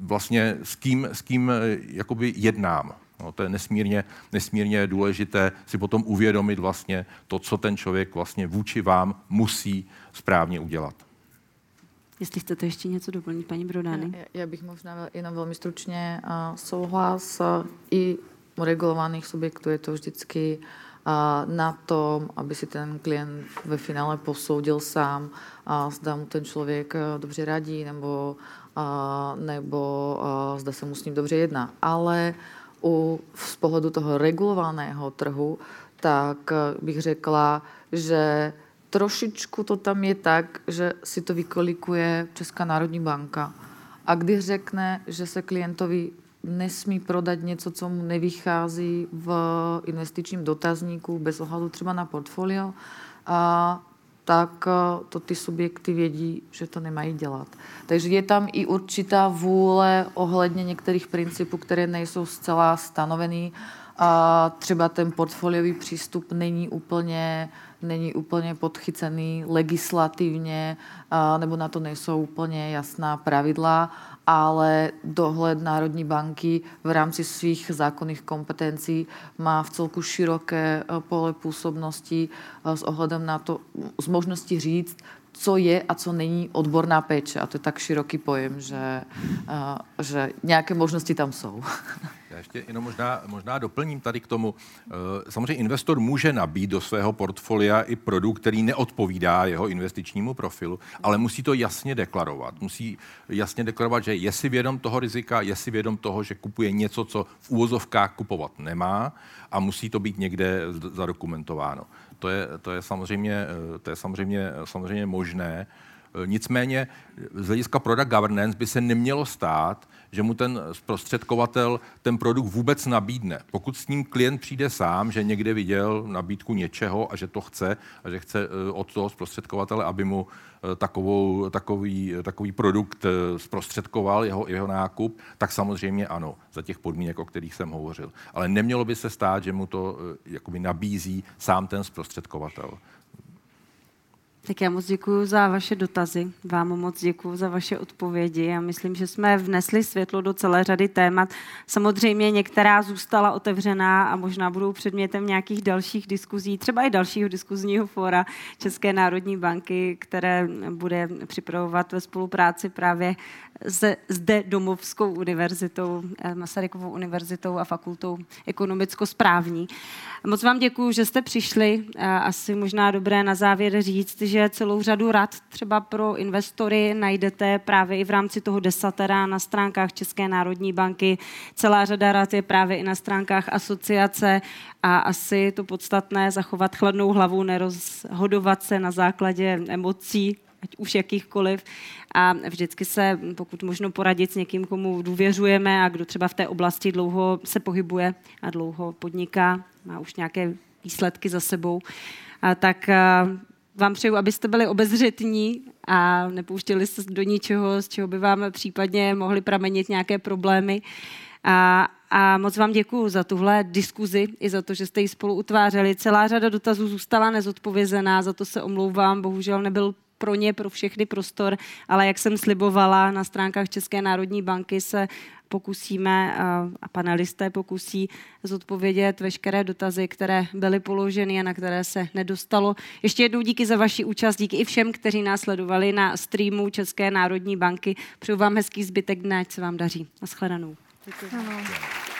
vlastně s kým, s kým eh, jakoby jednám. No, to je nesmírně, nesmírně důležité si potom uvědomit vlastně to, co ten člověk vlastně vůči vám musí správně udělat. Jestli chcete ještě něco doplnit, paní Brodány. Já, já bych možná jenom velmi stručně uh, souhlas uh, i u regulovaných subjektů je to vždycky uh, na tom, aby si ten klient ve finále posoudil sám, a zda mu ten člověk eh, dobře radí, nebo, nebo zda se mu s ním dobře jedná. Ale u, z pohledu toho regulovaného trhu, tak eh, bych řekla, že trošičku to tam je tak, že si to vykolikuje Česká národní banka. A když řekne, že se klientovi nesmí prodat něco, co mu nevychází v investičním dotazníku bez ohledu třeba na portfolio, a tak e, to ty subjekty vědí, že to nemají dělat. Takže je tam i určitá vůle ohledně některých principů, které nejsou zcela stanovený. A třeba ten portfoliový přístup není úplně, není úplně podchycený legislativně, nebo na to nejsou úplně jasná pravidla ale dohled Národní banky v rámci svých zákonných kompetencí má v celku široké eh, pole působnosti eh, s ohledem na to, z možnosti říct, co je a co není odborná péče. A to je tak široký pojem, že, uh, že nějaké možnosti tam jsou. Já ještě jenom možná, možná doplním tady k tomu. Eh, samozřejmě investor může nabít do svého portfolia i produkt, který neodpovídá jeho investičnímu profilu, ale musí to jasně deklarovat. Musí jasně deklarovat, že je si vědom toho rizika, je si vědom toho, že kupuje něco, co v úvozovkách kupovat nemá a musí to být někde zadokumentováno. To je, to je samozřejmě, eh, to je samozřejmě, samozřejmě možné. Eh, nicméně z hlediska product governance by se nemělo stát, že mu ten zprostředkovatel ten produkt vůbec nabídne. Pokud s ním klient přijde sám, že někde viděl nabídku něčeho a že to chce a že chce eh, od toho zprostředkovatele, aby mu eh, takovou, takový, takový produkt eh, zprostředkoval, jeho, jeho nákup, tak samozřejmě ano, za těch podmínek, o kterých jsem hovořil. Ale nemělo by se stát, že mu to jakoby nabízí sám ten zprostředkovatel. Tak já moc děkuji za vaše dotazy, vám moc děkuji za vaše odpovědi. Já myslím, že jsme vnesli světlo do celé řady témat. Samozřejmě některá zůstala otevřená a možná budou předmětem nějakých dalších diskuzí, třeba i dalšího diskuzního fóra České národní banky, které bude připravovat ve spolupráci právě zde domovskou univerzitou, eh, Masarykovou univerzitou a fakultou ekonomicko-správní. Moc vám děkuji, že jste přišli. Asi možná dobré na závěr říct, že celou řadu rad třeba pro investory najdete právě i v rámci toho desatera na stránkách České národní banky. Celá řada rad je právě i na stránkách asociace a asi to podstatné zachovat chladnou hlavu, nerozhodovat se na základě emocí, ať už jakýchkoliv. A vždycky se, pokud možno, poradit s někým, komu důvěřujeme a kdo třeba v té oblasti dlouho se pohybuje a dlouho podniká, má už nějaké výsledky za sebou, a tak vám přeju, abyste byli obezřetní a nepouštěli se do ničeho, z čeho by vám případně mohly pramenit nějaké problémy. A, a moc vám děkuji za tuhle diskuzi i za to, že jste ji spolu utvářeli. Celá řada dotazů zůstala nezodpovězená, za to se omlouvám, bohužel nebyl pro ně, pro všechny prostor, ale jak jsem slibovala, na stránkách České národní banky se pokusíme a panelisté pokusí zodpovědět veškeré dotazy, které byly položeny a na které se nedostalo. Ještě jednou díky za vaši účast, díky i všem, kteří nás sledovali na streamu České národní banky. Přeju vám hezký zbytek dne, ať se vám daří. Naschledanou. Děkuji.